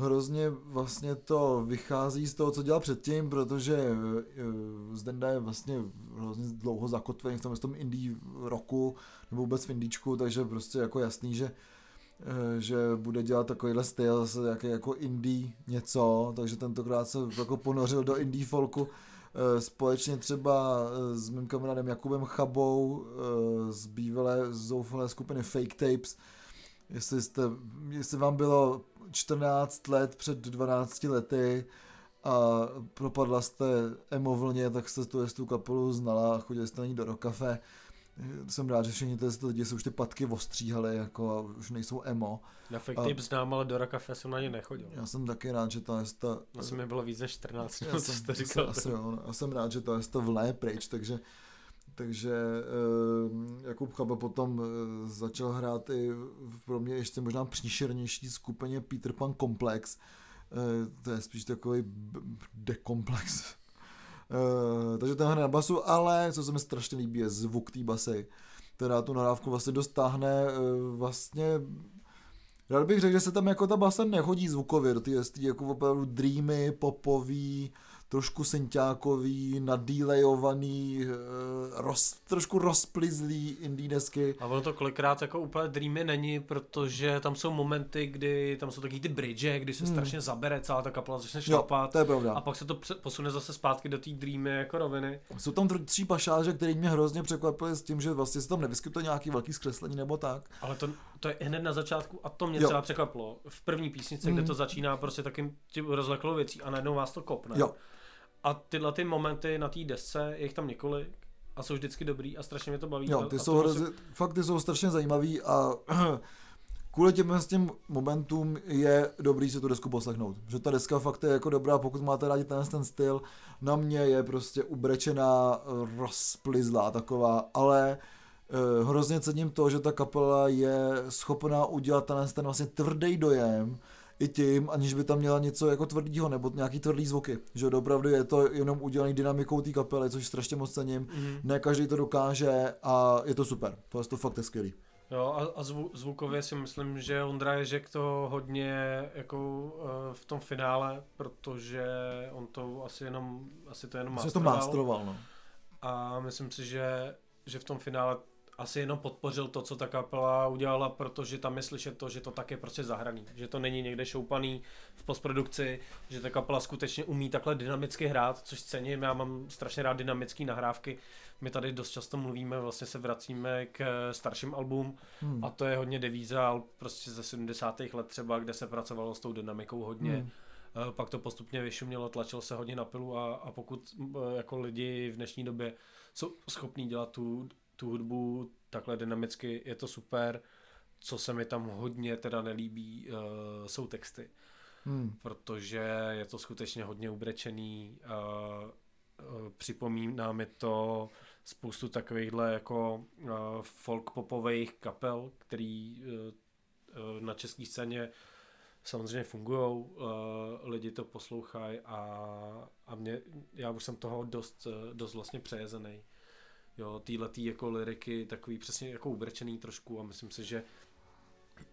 Hrozně vlastně to vychází z toho, co dělal předtím, protože uh, Zdenda je vlastně hrozně dlouho zakotvený v tom, v tom indie roku, nebo vůbec v indíčku, takže prostě jako jasný, že Eh, že bude dělat takovýhle styl, zase jaký jako indie něco, takže tentokrát se jako ponořil do indie folku společně třeba s mým kamarádem Jakubem Chabou z bývalé zoufalé skupiny Fake Tapes. Jestli, jste, jestli vám bylo 14 let před 12 lety a propadla jste emo vlně, tak jste tu, tu kapelu znala a chodili jste na ní do rokafe jsem rád, že všichni ty lidi se už ty patky ostříhali, jako a už nejsou emo. Na fake a... tip znám, ale do Rakafe jsem na ně nechodil. Já jsem taky rád, že to je ta... Asi mi bylo víc než 14, já jsem, to říkal. Asi, jo, já jsem rád, že to je to vlé pryč, takže takže uh, Jakub Chaba potom uh, začal hrát i v pro mě ještě možná příšernější skupině Peter Pan Complex. Uh, to je spíš takový dekomplex takže ten hraje na basu, ale co se mi strašně líbí je zvuk té basy, která tu narávku vlastně dostáhne vlastně Rád bych řekl, že se tam jako ta basa nehodí zvukově do té jako opravdu dreamy, popový, trošku senťákový, nadílejovaný, eh, roz, trošku rozplizlý indie desky. A ono to kolikrát jako úplně dreamy není, protože tam jsou momenty, kdy tam jsou taky ty bridge, kdy se hmm. strašně zabere, celá ta kapela začne šlapat. Jo, to je pravda. A pak se to posune zase zpátky do té dreamy jako roviny. Jsou tam tři pašáže, které mě hrozně překvapily s tím, že vlastně se tam nevyskytuje nějaký velký zkreslení nebo tak. Ale to, to je hned na začátku a to mě jo. třeba překvapilo. V první písničce, hmm. kde to začíná prostě takým rozleklou věcí a najednou vás to kopne. Jo. A tyhle ty momenty na té desce, je jich tam několik a jsou vždycky dobrý a strašně mě to baví. Jo, ty jsou hrozně, musím... fakt ty jsou strašně zajímavý a kvůli těm s tím momentům je dobrý si tu desku poslechnout. Že ta deska fakt je jako dobrá, pokud máte rádi ten, ten styl. Na mě je prostě ubrečená, rozplizlá taková, ale eh, hrozně cením to, že ta kapela je schopná udělat ten, ten vlastně tvrdý dojem, i tím, aniž by tam měla něco jako tvrdýho nebo nějaký tvrdý zvuky. Že opravdu je to jenom udělaný dynamikou té kapely, což strašně moc cením. Mm. Ne každý to dokáže a je to super. To je to fakt je skvělý. Jo, a, a zvu, zvukově si myslím, že Ondra Ježek to hodně jako uh, v tom finále, protože on to asi jenom, asi to jenom mastroval. to mastroval, no. A myslím si, že, že v tom finále asi jenom podpořil to, co ta kapela udělala, protože tam je slyšet to, že to tak je prostě zahraný, že to není někde šoupaný v postprodukci, že ta kapela skutečně umí takhle dynamicky hrát, což cením, já mám strašně rád dynamické nahrávky, my tady dost často mluvíme, vlastně se vracíme k starším album hmm. a to je hodně devíza prostě ze 70. let třeba, kde se pracovalo s tou dynamikou hodně. Hmm eh, pak to postupně vyšumělo, tlačilo se hodně na pilu a, a pokud eh, jako lidi v dnešní době jsou schopní dělat tu tu hudbu takhle dynamicky, je to super. Co se mi tam hodně teda nelíbí, uh, jsou texty. Hmm. Protože je to skutečně hodně ubrečený. Uh, uh, připomíná mi to spoustu takovýchhle jako uh, folk popových kapel, který uh, uh, na české scéně samozřejmě fungují, uh, lidi to poslouchají a, a mě, já už jsem toho dost, dost vlastně přejezený jo, týhletý jako liriky, takový přesně jako ubrčený trošku a myslím si, že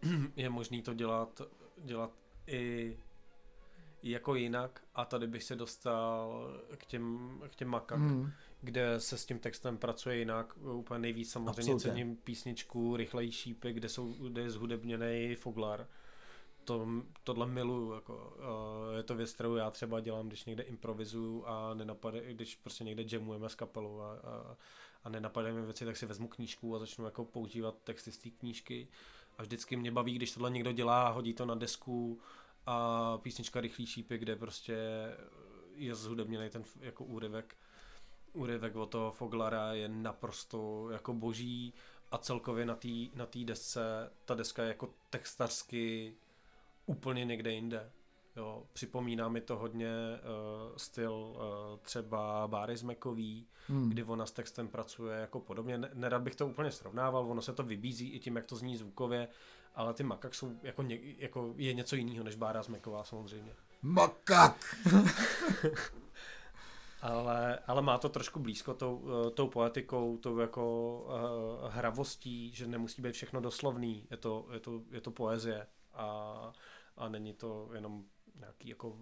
je možný to dělat, dělat i, i jako jinak a tady bych se dostal k těm, k těm makak, mm. kde se s tím textem pracuje jinak, úplně nejvíc samozřejmě Absolutně. cením písničku Rychlej šípy, kde, jsou, kde je zhudebněný Foglar, to, tohle miluju, jako, uh, je to věc, kterou já třeba dělám, když někde improvizuju a nenapade, když prostě někde jamujeme s kapelou a, a, a nenapadají mi věci, tak si vezmu knížku a začnu jako používat texty z té knížky a vždycky mě baví, když tohle někdo dělá, hodí to na desku a písnička Rychlý šípy, kde prostě je zhudebněný ten jako úryvek úryvek od toho Foglara je naprosto jako boží a celkově na té na desce, ta deska je jako textařsky úplně někde jinde. Jo, připomíná mi to hodně uh, styl uh, třeba Báry Zmekový, hmm. kdy ona s textem pracuje jako podobně. Nerad bych to úplně srovnával, ono se to vybízí i tím, jak to zní zvukově, ale ty makak jsou jako, ně, jako je něco jiného než Bára Zmeková samozřejmě. Makak! ale, ale má to trošku blízko tou, uh, tou poetikou, tou jako uh, hravostí, že nemusí být všechno doslovný, je to, je to, je to poezie a, a není to jenom nějaký jako uh,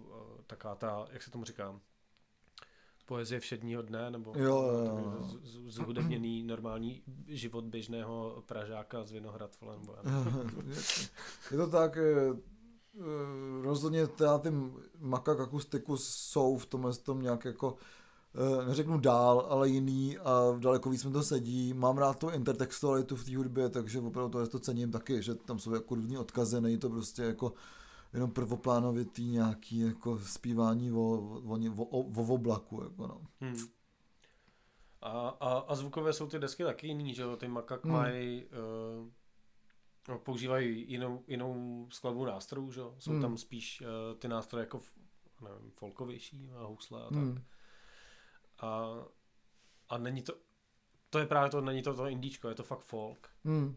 taková ta, jak se tomu říká, poezie všedního dne, nebo Jo, jo, jo. z- z- zhudebněný normální život běžného Pražáka z Vinohrad, vole, nebo. Je to tak, eh, eh, rozhodně teda ty makak akustiku jsou v tomhle tom nějak jako eh, neřeknu dál, ale jiný a daleko víc mi to sedí. Mám rád tu intertextualitu v té hudbě, takže opravdu to, to cením taky, že tam jsou jako různý odkazy, není to prostě jako jenom prvoplánovitý nějaký jako zpívání o, o, o, o, o oblaku, jako no. Hmm. A, a, a zvukové jsou ty desky taky jiný, že jo, ty makak Hmm. mají, uh, no, používají jinou, jinou skladbu nástrojů, že jsou Hmm. tam spíš uh, ty nástroje jako, nevím, folkovější a housle a tak. Hmm. A, a není to, to je právě to, není to to indíčko, je to fakt folk, Hmm.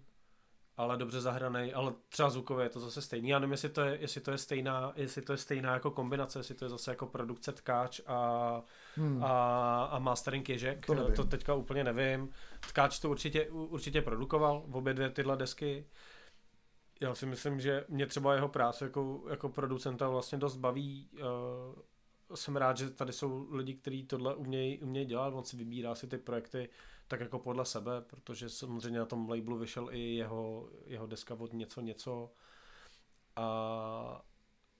Ale dobře zahraný, ale třeba zvukově je to zase stejný. Já nevím, jestli to je, jestli to je stejná, jestli to je stejná jako kombinace, jestli to je zase jako produkce tkáč a, Hmm. a, a mastering Ježek, To nevím. to teďka úplně nevím. Tkáč to určitě, určitě produkoval, v obě dvě tyhle desky. Já si myslím, že mě třeba jeho práce jako, jako producenta vlastně dost baví. Uh, jsem rád, že tady jsou lidi, kteří tohle umějí umějí dělat. On si vybírá si ty projekty tak jako podle sebe, protože samozřejmě na tom labelu vyšel i jeho, jeho deska od něco něco. A,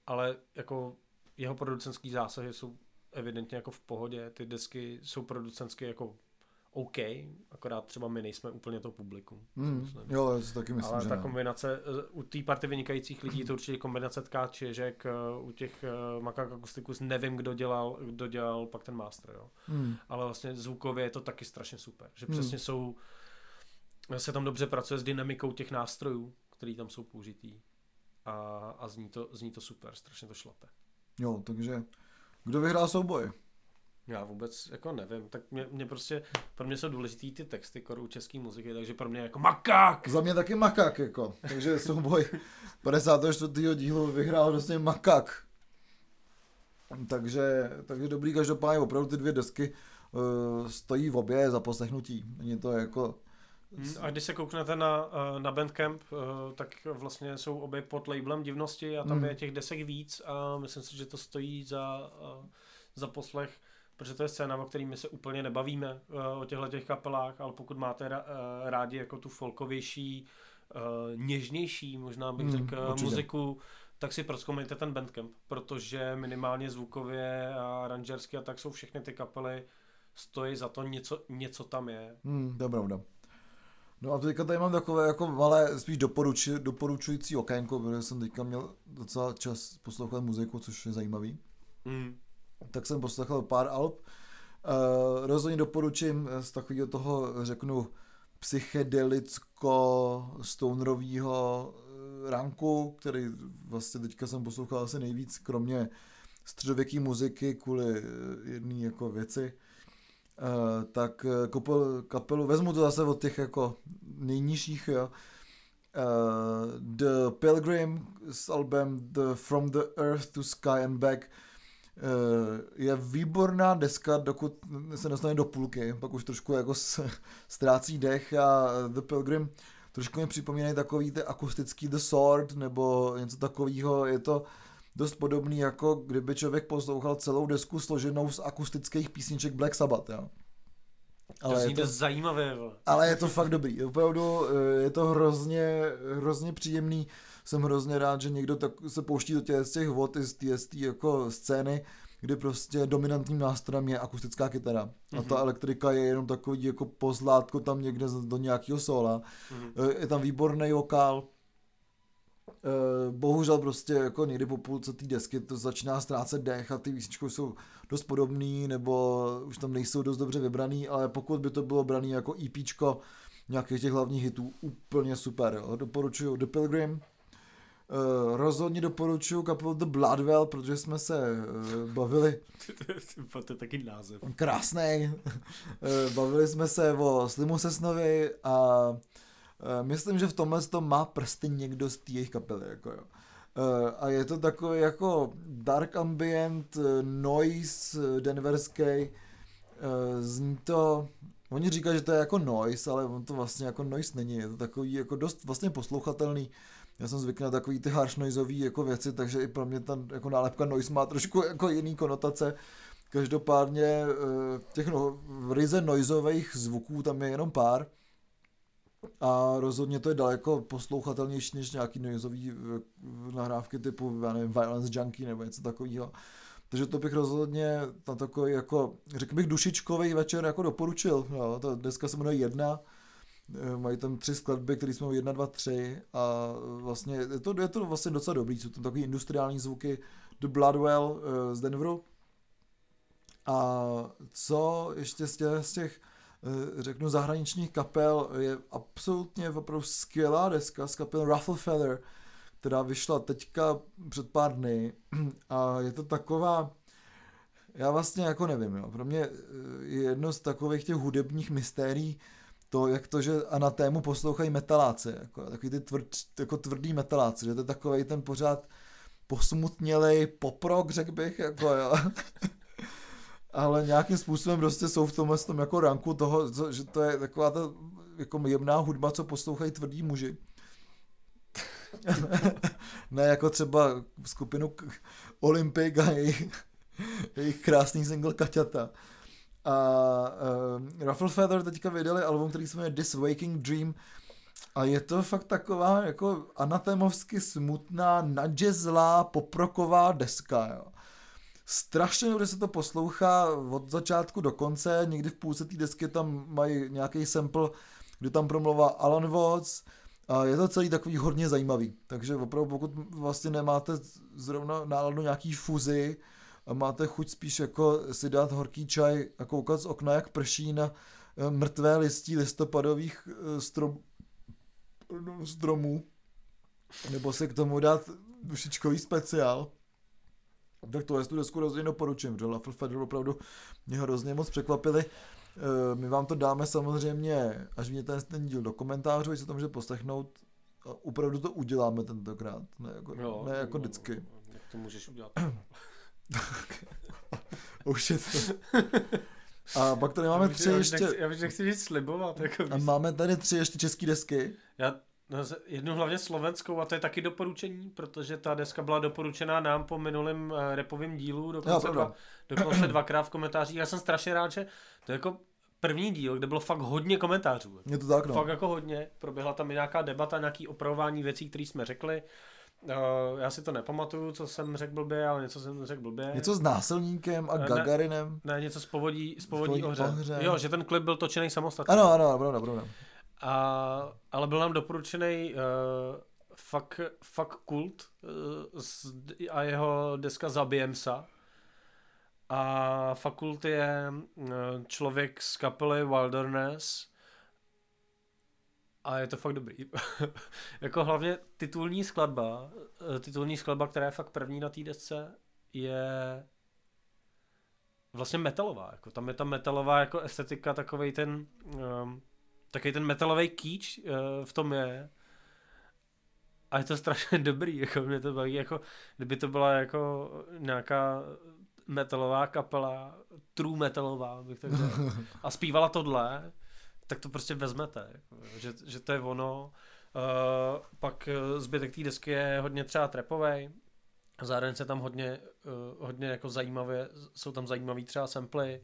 ale jako jeho producentský zásahy jsou evidentně jako v pohodě, ty desky jsou producentsky jako OK, akorát třeba my nejsme úplně to publikum. Myslím. Jo, já si taky myslím, Ale že ta ne. kombinace, eh, u té party vynikajících lidí, to určitě kombinace tkáč, ježek, eh, u těch uh, Makak Akusticus nevím, kdo dělal, kdo dělal pak ten master, jo. Hmm. Ale vlastně zvukově je to taky strašně super, že Hmm. přesně jsou, se tam dobře pracuje s dynamikou těch nástrojů, který tam jsou použitý. A, a zní, to, zní to super, strašně to šlape. Jo, takže kdo vyhrál souboj? Já vůbec jako nevím, tak mě, mě prostě, pro mě jsou důležitý ty texty koru české muziky, takže pro mě jako makák! Za mě taky makak, jako. Takže souboj 54. dílu vyhrál vlastně makak. Takže, takže dobrý, každopádně opravdu ty dvě desky uh, stojí v obě za poslechnutí. Není to jako... Hmm, A když se kouknete na, eh, na Bandcamp, eh, tak vlastně jsou obě pod labelem divnosti a tam Hmm. je těch desek víc a myslím si, že to stojí za, za poslech, protože to je scéna, o který my se úplně nebavíme eh, o těchto těch kapelách, ale pokud máte eh, rádi jako tu folkovější, eh, něžnější, možná bych Hmm, řekl, určitě. muziku, tak si prozkoumejte ten Bandcamp, protože minimálně zvukově a aranžersky a tak jsou všechny ty kapely, stojí za to, něco, něco tam je. Hmm, to je pravda. No a teďka tady mám takové jako malé, spíš doporuči, doporučující okénko, protože jsem teďka měl docela čas poslouchat muziku, což je zajímavý. Mm. Tak jsem poslechl pár alb. Uh, rozhodně doporučím z takového toho, řeknu, psychedelicko-stonerového eh, ranku, který vlastně teďka jsem poslouchal asi nejvíc, kromě středověké muziky kvůli jedné jako věci. Uh, tak eh, kapelu, kapelu, vezmu to zase od těch jako nejnižších, jo. Uh, the Pilgrim s albem the From the Earth to Sky and Back Eh, je výborná deska, dokud se dostane do půlky, pak už trošku jako ztrácí dech a The Pilgrim trošku mi připomínají takový ty akustický The Sword nebo něco takového, je to dost podobný jako kdyby člověk poslouchal celou desku složenou z akustických písniček Black Sabbath, jo. To zní dost zajímavé, ale je to fakt dobrý. Opravdu eh, je to hrozně, hrozně příjemný. Jsem hrozně rád, že někdo tak se pouští do těch, z těch vod z té z té jako scény, kdy prostě dominantním nástrojem je akustická kytara. Mm-hmm. A ta Mhm. elektrika je jenom takový jako pozlátko tam někde do nějakého sola. Mhm. Eh, Je tam výborný vokál. Eh, Bohužel prostě jako někdy po půlce té desky to začíná ztrácet dech a ty písničky jsou dost podobný nebo už tam nejsou dost dobře vybraný, ale pokud by to bylo braný jako EPčko nějakých těch hlavních hitů, úplně super. Jo. Doporučuju The Pilgrim, Uh, rozhodně doporučuju kapelu The Bloodwell, protože jsme se uh, bavili to je taky název. krásný. Bavili jsme se o Slimu Sesnovi a eh, myslím, že v tomhle to má prsty někdo z té jejich kapely. Jako jo. Eh, A je to takový jako dark ambient, eh, noise eh, denverský. Eh, Zní to, oni říkají, že to je jako noise, ale on to vlastně jako noise není. Je to takový jako dost vlastně poslouchatelný. Já jsem zvyklý na takový ty harsh noiseový jako věci, takže i pro mě ta jako nálepka noise má trošku jako jiný konotace. Každopádně eh, těch no, ryze noiseových zvuků tam je jenom pár. A rozhodně to je daleko poslouchatelnější než nějaký noizový eh, nahrávky typu, já nevím, Violence Junkie nebo něco takového. Takže to bych rozhodně na takový jako, řekl bych, dušičkový večer jako doporučil. Jo, to dneska se jmenuje jedna, mají tam tři skladby, které jsme jedna, dva, tři a vlastně je to, je to vlastně docela dobrý, jsou tam takový industriální zvuky The Bloodwell eh, z Denveru. A co ještě z těch, z těch eh, řeknu zahraničních kapel je absolutně opravdu skvělá deska z kapel Ruffle Feather, která vyšla teďka před pár dny a je to taková, já vlastně jako nevím, jo. pro mě eh, je jedno z takových těch hudebních mystérií to, jak to, že a na tému poslouchají metaláci, jako, takový ty tvrd, jako tvrdý metaláci, že to je takový ten pořád posmutnělej poprok, řekl bych, jako jo. Ale nějakým způsobem prostě jsou v tomhle tom jako ranku toho, že to je taková ta jako jemná hudba, co poslouchají tvrdí muži. ne jako třeba skupinu Olympic a jejich, jejich krásný single Kaťata. A uh, Ruffle Feather teďka vydali album, který se jmenuje This Waking Dream. A je to fakt taková jako anatémovsky smutná, nadžezlá, poproková deska, jo. Strašně dobře se to poslouchá od začátku do konce, někdy v půlce té desky tam mají nějaký sample, kde tam promluvá Alan Watts, a je to celý takový hodně zajímavý, takže opravdu pokud vlastně nemáte zrovna náladu nějaký fuzy a máte chuť spíš jako si dát horký čaj a koukat z okna, jak prší na eh, mrtvé listí listopadových eh, strom, no, stromů, nebo si k tomu dát dušičkový speciál, tak to je tu desku rozhodně doporučím, protože Lafel Feather opravdu mě hrozně moc překvapili. Eh, my vám to dáme samozřejmě, až vidíte ten, ten díl do komentářů, se to může poslechnout. A opravdu to uděláme tentokrát, ne jako, jo, ne jako vždycky. Jak to můžeš udělat? Už je to. A pak tady máme tři ještě... já bych nechci říct slibovat. Jako a máme tady tři ještě české desky. Já No, jednu hlavně slovenskou a to je taky doporučení, protože ta deska byla doporučená nám po minulém uh, repovém dílu, dokonce, no, dva, dokonce dvakrát v komentářích. Já jsem strašně rád, že to je jako první díl, kde bylo fakt hodně komentářů. Je to tak, no. Fakt jako hodně. Proběhla tam i nějaká debata, nějaký opravování věcí, které jsme řekli. Uh, já si to nepamatuju, co jsem řekl blbě, ale něco jsem řekl blbě. Něco s násilníkem a uh, Gagarinem. Ne, ne něco s povodí, s povodí, povodí ohře. Jo, že ten klip byl točený samostatně. Ano, ano, pravda, pravda. A, ale byl nám doporučený uh, fuck, fuck Kult uh, a jeho deska Zabijem sa. A Fakult je uh, člověk z kapely Wilderness a je to fakt dobrý. jako hlavně titulní skladba, titulní skladba, která je fakt první na té desce, je vlastně metalová. Jako tam je ta metalová jako estetika, takový ten um, Taky ten metalový kýč uh, v tom je. A je to strašně dobrý, jako mě to baví, jako kdyby to byla jako nějaká metalová kapela, true metalová, bych tak řekl, a zpívala tohle, tak to prostě vezmete, jako, že, že to je ono. Uh, pak zbytek té desky je hodně třeba trepovej, zároveň se tam hodně, uh, hodně jako zajímavé, jsou tam zajímavé třeba samply,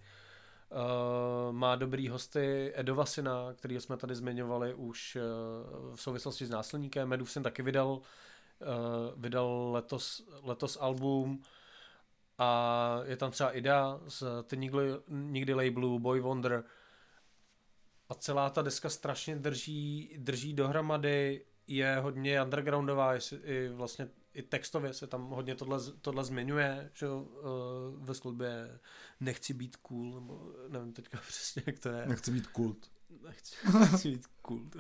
Uh, má dobrý hosty Edo Vasina, který jsme tady zmiňovali už uh, v souvislosti s násilníkem. Edu taky vydal, uh, vydal letos, letos album a je tam třeba Ida z Ty nikdy, nikdy labelu Boy Wonder a celá ta deska strašně drží, drží dohromady, je hodně undergroundová, je, i vlastně i textově se tam hodně tohle, tohle zmiňuje, že uh, ve skladbě nechci být cool, nebo nevím teďka přesně, jak to je. Nechci být kult. Nechci, nechci být kult.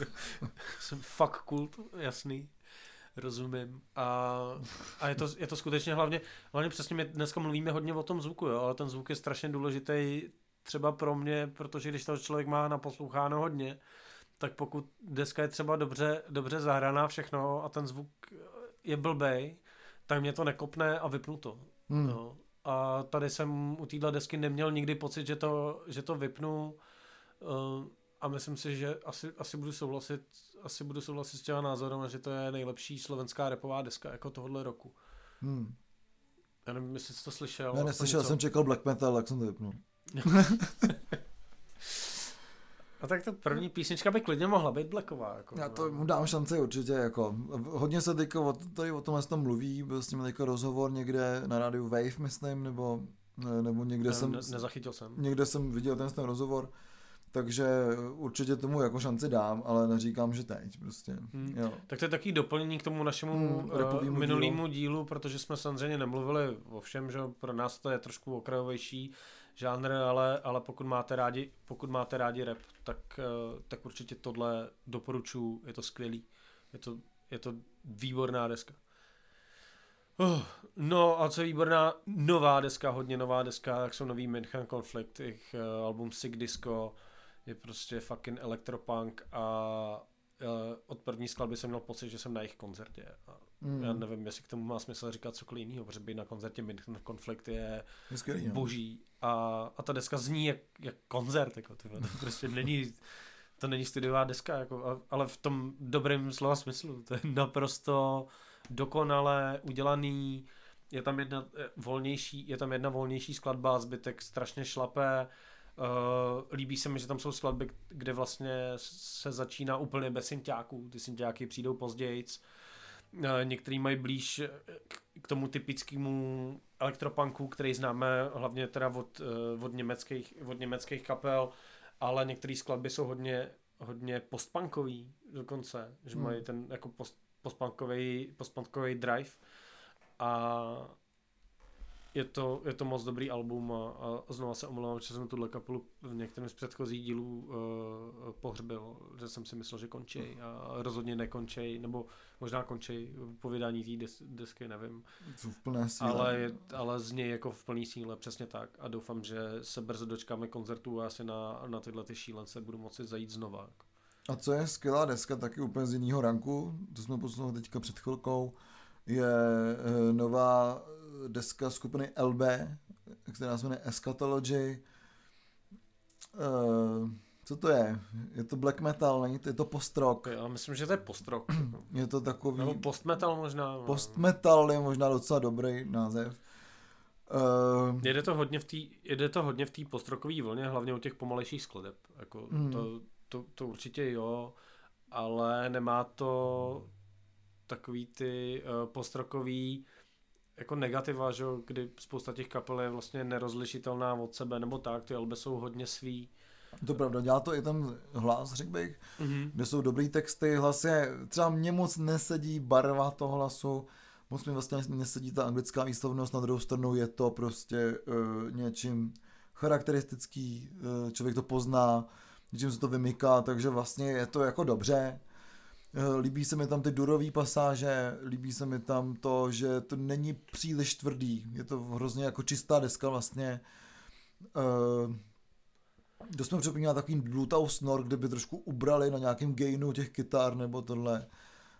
jsem fuck kult, jasný. Rozumím. A, a je, to, je to skutečně hlavně, hlavně přesně my dneska mluvíme hodně o tom zvuku, jo, ale ten zvuk je strašně důležitý třeba pro mě, protože když to člověk má naposloucháno hodně, tak pokud deska je třeba dobře, dobře zahraná všechno a ten zvuk je blbej, tak mě to nekopne a vypnu to. Hmm. No. A tady jsem u téhle desky neměl nikdy pocit, že to, že to vypnu uh, a myslím si, že asi, asi budu souhlasit asi budu souhlasit s těma názorem, že to je nejlepší slovenská repová deska jako tohohle roku. Hmm. Já nevím, jestli jsi to slyšel. Já neslyšel, jsem čekal black metal, tak jsem to vypnul. A tak to první písnička by klidně mohla být blacková. Jako, Já to mu dám šanci určitě. Jako. Hodně se teďka o, tady o tomhle tom mluví, byl s tím teďka rozhovor někde na rádiu Wave, myslím, nebo, nebo někde ne, jsem... Ne, nezachytil jsem. Někde jsem viděl ten, ten rozhovor, takže určitě tomu jako šanci dám, ale neříkám, že teď prostě. Hmm. Jo. Tak to je taky doplnění k tomu našemu hmm, uh, minulýmu dílu. dílu, protože jsme samozřejmě nemluvili o všem, že pro nás to je trošku okrajovější žánr, ale, ale pokud máte rádi, pokud máte rádi rap, tak, uh, tak určitě tohle doporučuji, je to skvělý. Je to, je to výborná deska. Uh, no a co je výborná nová deska, hodně nová deska, tak jsou nový München Conflict, jejich uh, album Sick Disco, je prostě fucking elektropunk a uh, od první skladby jsem měl pocit, že jsem na jejich koncertě. Mm. Já nevím, jestli k tomu má smysl říkat cokoliv jiného, protože být na koncertě München Conflict je, je skvělý, no. boží. A, a ta deska zní jak, jak koncert, jako, tyhle. to prostě není, to není studiová deska, jako, ale v tom dobrém slova smyslu. To je naprosto dokonale udělaný, je tam jedna eh, volnější, je tam jedna volnější skladba, zbytek strašně šlapé, Uh, líbí se mi, že tam jsou skladby, kde vlastně se začíná úplně bez synťáků. Ty synťáky přijdou později. Uh, některý mají blíž k tomu typickému elektropunku, který známe hlavně teda od, uh, od, německých, od německých kapel, ale některé skladby jsou hodně, hodně postpunkový dokonce, že hmm. mají ten jako post, postpunkový, postpunkový drive a je to, je to moc dobrý album a, a znova se omlouvám, že jsem tuhle kapelu v některém z předchozích dílů uh, pohřbil, že jsem si myslel, že končí a rozhodně nekončí, nebo možná končí po vydání té des, desky, nevím. Jsou v plné síle. Ale, ale z něj jako v plné síle, přesně tak a doufám, že se brzo dočkáme koncertů a asi na, na tyhle ty šílence budu moci zajít znova. A co je skvělá deska, taky úplně z jiného ranku, to jsme poslouchali teďka před chvilkou, je e, nová deska skupiny LB, která se jmenuje Eschatology. Uh, co to je? Je to black metal, není to, je to post-rock. Já myslím, že to je post-rock. je to takový... Nebo post-metal možná. No. Post-metal je možná docela dobrý název. Uh, jede to hodně v té jede to hodně v té postrokové vlně, hlavně u těch pomalejších skladeb. Jako mm. to, to, to, určitě jo, ale nemá to takový ty uh, postrokový jako negativa, že kdy spousta těch kapel je vlastně nerozlišitelná od sebe, nebo tak, ty alby jsou hodně svý. To pravda, dělá to i ten hlas, řekl bych, mm-hmm. kde jsou dobrý texty, hlas je, třeba mě moc nesedí barva toho hlasu, moc mi vlastně nesedí ta anglická výslovnost, na druhou stranu je to prostě uh, něčím charakteristický, uh, člověk to pozná, něčím se to vymyká, takže vlastně je to jako dobře, líbí se mi tam ty durové pasáže, líbí se mi tam to, že to není příliš tvrdý, je to hrozně jako čistá deska vlastně. Uh, dost mi připomíná takový Bluetooth snor, kde by trošku ubrali na nějakém gainu těch kytar nebo tohle.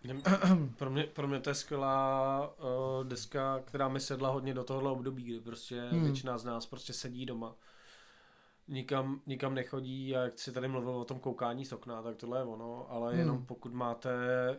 pro, mě, pro mě to je skvělá uh, deska, která mi sedla hodně do tohohle období, kdy prostě hmm. většina z nás prostě sedí doma nikam, nikam nechodí a jak si tady mluvil o tom koukání z okna, tak tohle je ono, ale hmm. jenom pokud máte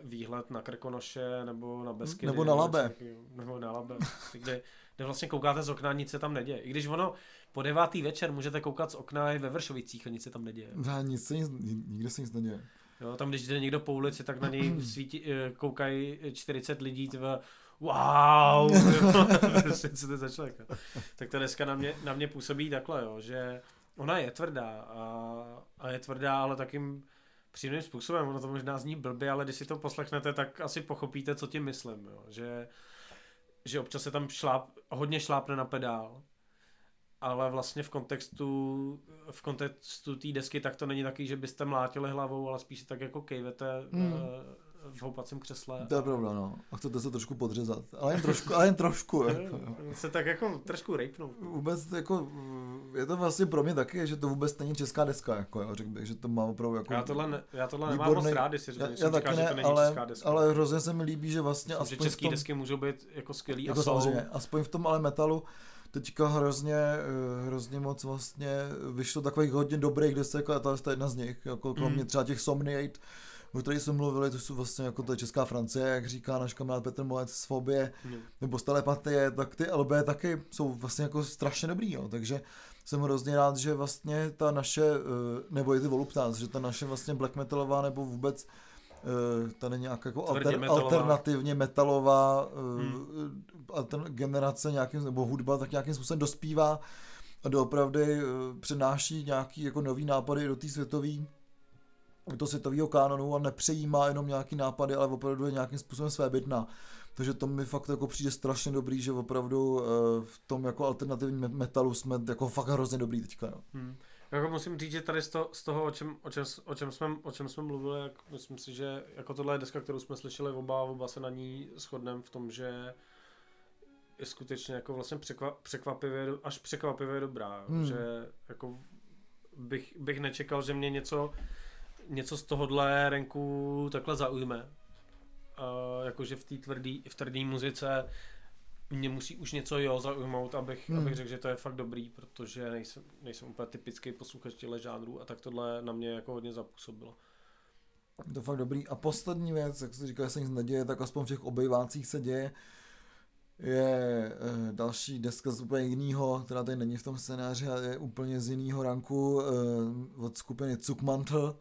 výhled na Krkonoše nebo na Beskydy. Nebo na Labe. Nebo na Labe, kde, kde vlastně koukáte z okna nic se tam neděje. I když ono po devátý večer můžete koukat z okna i ve Vršovicích a nic se tam neděje. Ne, nic se nic, nikde se nic neděje. Jo, tam když jde někdo po ulici, tak na něj svítí, eh, koukají 40 lidí, tve, wow, prostě co to za člověk. Tak to dneska na mě, na mě působí takhle, jo, že Ona je tvrdá a, a je tvrdá, ale takým příjemným způsobem. Ono to možná zní blbě, ale když si to poslechnete, tak asi pochopíte, co tím myslím. Jo. Že, že občas se tam šláp, hodně šlápne na pedál, ale vlastně v kontextu v kontextu té desky tak to není taky, že byste mlátili hlavou, ale spíš tak jako kejvete mm v houpacím křesle. To je pravda, no. A chcete se trošku podřezat. Ale jen trošku, ale jen trošku. jako. se tak jako trošku rejpnout. Vůbec jako, je to vlastně pro mě taky, že to vůbec není česká deska, jako jo, řekl bych, že to má opravdu jako Já tohle, ne, já tohle nemám moc rád, si já, já taky říká, ne, že to není ale, česká deska. ale hrozně se mi líbí, že vlastně Myslím, aspoň že české tom, desky můžou být jako skvělý jako a jsou. Samozřejmě, aspoň v tom ale metalu, teďka hrozně, eh, hrozně moc vlastně vyšlo takových hodně dobrých desek a ta je jedna z nich, jako kromě Mm. třeba těch Somniate, o kterých jsme mluvili, to jsou vlastně jako ta česká Francie, jak říká náš kamarád Petr Molec z Fobie, Jo. nebo z telepatie, tak ty LB taky jsou vlastně jako strašně dobrý, jo. takže jsem hrozně rád, že vlastně ta naše, eh, nebo i ty Voluptas, že ta naše vlastně black metalová nebo vůbec eh, ta není nějak jako Tvrdě alter, metalová. alternativně metalová Hmm. hmm. altern, generace nějakým, nebo hudba tak nějakým způsobem dospívá a doopravdy eh, přináší nějaký jako nový nápady do té světové do toho světového kanonu a nepřejímá jenom nějaký nápady, ale opravdu je nějakým způsobem svébytná. Takže to mi fakt jako přijde strašně dobrý, že opravdu eh, v tom jako alternativním me- metalu jsme jako fakt hrozně dobrý teďka. No. Hmm. Jako musím říct, že tady z toho, z toho o, čem, o, čem, o, čem jsme, o čem jsme mluvili, jak myslím si, že jako tohle je deska, kterou jsme slyšeli oba, oba se na ní shodneme v tom, že je skutečně jako vlastně překva, překvapivě, až překvapivě dobrá, hmm. že jako bych, bych nečekal, že mě něco, něco z tohohle renku takhle zaujme. Uh, jakože v té tvrdý, v tvrdý muzice mě musí už něco jo zaujmout, abych, Hmm. abych řekl, že to je fakt dobrý, protože nejsem, nejsem úplně typický posluchač těchto žánrů a tak tohle na mě jako hodně zapůsobilo. Je to fakt dobrý. A poslední věc, jak jsi říkal, že se nic neděje, tak aspoň v těch obejvácích se děje, je eh, další deska z úplně jinýho, která tady není v tom scénáři, ale je úplně z jinýho ranku eh, od skupiny Cukmantle,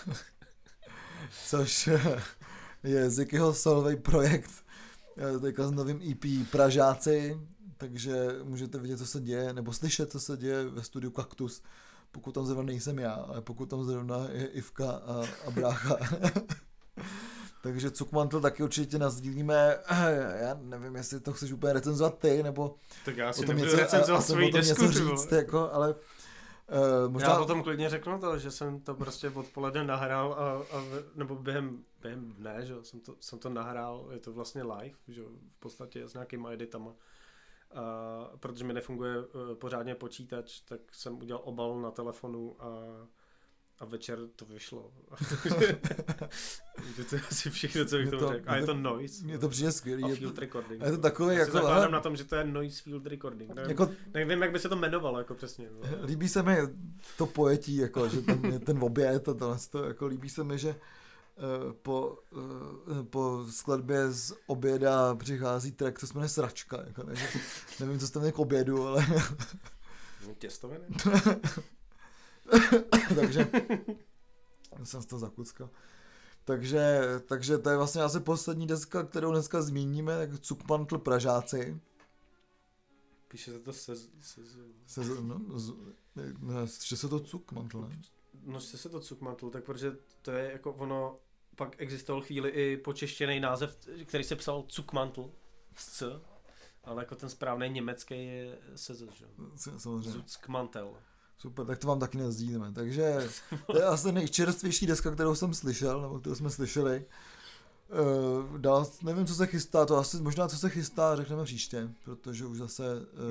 což eh, je Zikyho solový projekt, teďka s novým EP Pražáci, takže můžete vidět, co se děje, nebo slyšet, co se děje ve studiu Kaktus, pokud tam zrovna nejsem já, ale pokud tam zrovna je Ivka a, a brácha. Takže Cukmantel taky určitě nazdílíme. Já nevím, jestli to chceš úplně recenzovat ty, nebo Tak já o si tom nebudu něco, recenzovat a- o tom něco říct, jako, ale uh, možná... Já potom klidně řeknu to, že jsem to prostě odpoledne nahrál, a, a, nebo během, během dne, že jsem to, jsem to nahrál, je to vlastně live, že v podstatě s nějakýma editama. A, protože mi nefunguje eh, pořádně počítač, tak jsem udělal obal na telefonu a, a večer to vyšlo. To je asi všechno, co bych tomu to- řekl. A je to- noise. Mně to přijde skvělý. a field recording. a je to takový Já si jako... zakládám hele, na tom, že to je noise field recording. Nevím, jako nevím jak by se to jmenovalo, jako přesně. no. líbí se mi to pojetí, jako, že ten, ten oběd a tohle, to, jako líbí se mi, že eh, po, eh, po skladbě z oběda přichází track, co se jmenuje Sračka. Jako, takže nevím, co jste měli k obědu, ale Těstoviny? takže jsem z toho zakuckal. Takže, takže to je vlastně asi poslední deska, kterou dneska zmíníme, tak Cukmantl Pražáci. Píše se to se, se, Se, no, z, ne, že se to Cukmantl, ne? no se se to cukmantl, tak protože to je jako ono, pak existoval chvíli i počeštěný název, který se psal cukmantl, s C, ale jako ten správný německý je se že Samozřejmě. Zuckmantel. Super, tak to vám taky nezdílíme. Takže to je asi nejčerstvější deska, kterou jsem slyšel, nebo kterou jsme slyšeli. Uh, dál, nevím, co se chystá, to asi možná, co se chystá, řekneme příště, protože už zase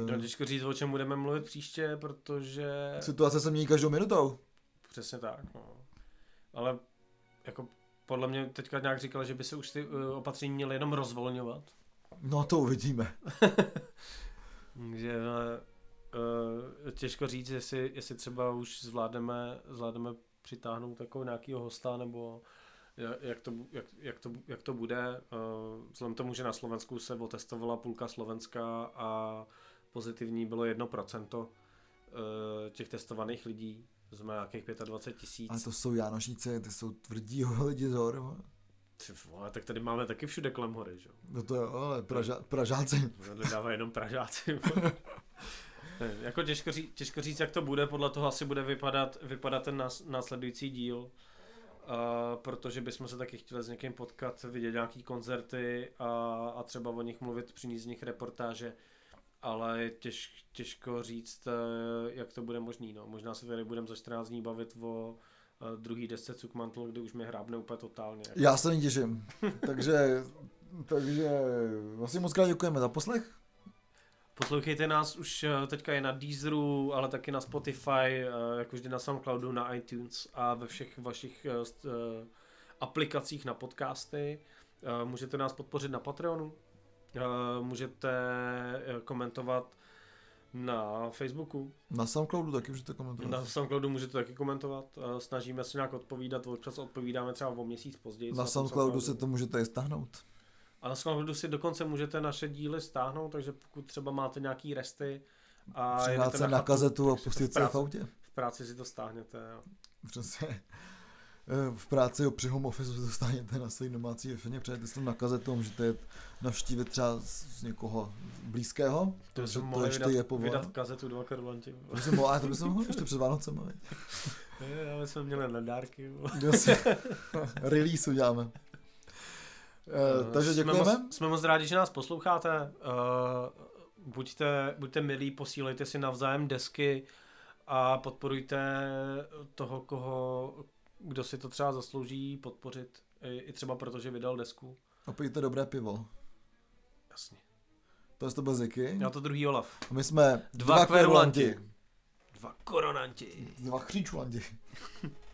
No, uh, těžko říct, o čem budeme mluvit příště, protože... situace se mění každou minutou. Přesně tak, no. Ale jako podle mě teďka nějak říkal, že by se už ty uh, opatření měly jenom rozvolňovat. No to uvidíme. Takže uh, těžko říct, jestli, jestli třeba už zvládneme, zvládneme přitáhnout takovou nějakého hosta, nebo ja- jak to, jak, jak to, jak to bude. Uh, vzhledem tomu, že na Slovensku se otestovala půlka Slovenska a pozitivní bylo 1% uh, těch testovaných lidí, to znamená nějakých 25 tisíc. Ale to jsou Jánošíci, ty jsou tvrdí lidi z hor. Ty vole, tak tady máme taky všude kolem hory, že jo? No to jo, ale Praža, Pražáci. Nedávají jenom Pražáci. Ne, jako těžko, říct, těžko říct, jak to bude, podle toho asi bude vypadat, vypadat ten nás, následující díl. Uh, protože bychom se taky chtěli s někým potkat, vidět nějaký koncerty a, a třeba o nich mluvit, přinést z nich reportáže, ale je těž, těžko říct, eh, jak to bude možný. No. Možná se tady budeme za 14 dní bavit o uh, druhý desce Cukmantl, kdy už mi hrábne úplně totálně. Já se těším. takže, takže vlastně moc krát děkujeme za poslech. Poslouchejte nás už eh, teďka je na Deezeru, ale taky na Spotify, eh, jako vždy na Soundcloudu, na iTunes a ve všech vašich eh, aplikacích na podcasty. Můžete nás podpořit na Patreonu, můžete komentovat na Facebooku. Na Soundcloudu taky můžete komentovat. Na Soundcloudu můžete taky komentovat. Snažíme se nějak odpovídat, občas odpovídáme třeba o měsíc později. Na Soundcloudu si to můžete i stáhnout. A na Soundcloudu si dokonce můžete naše díly stáhnout, takže pokud třeba máte nějaký resty a jedete se na chatu, kazetu a pustit se v autě. V práci si to stáhněte. Jo. Přesně. Eh, V práci jo, při home office si dostáněte na své domácí wi přejete si to na kazetu a můžete jet navštívit třeba z někoho blízkého, To bychom to ještě vydat, je povolené. vydat kazetu dva karulanti. To mohlo, ale to by se mohlo ještě před Vánocem. ale. Já jsme měli na dárky. Release uděláme. Eh, takže Jsme děkujeme. moc, jsme moc rádi, že nás posloucháte. Uh, buďte, buďte milí, posílejte si navzájem desky a podporujte toho, koho, kdo si to třeba zaslouží podpořit. I, i třeba proto, že vydal desku. A pijte dobré pivo. Jasně. To je to byl Ziky. Já to druhý Olaf. A my jsme Dva kverulanti. Dva koronanti. Dva kříčulanti.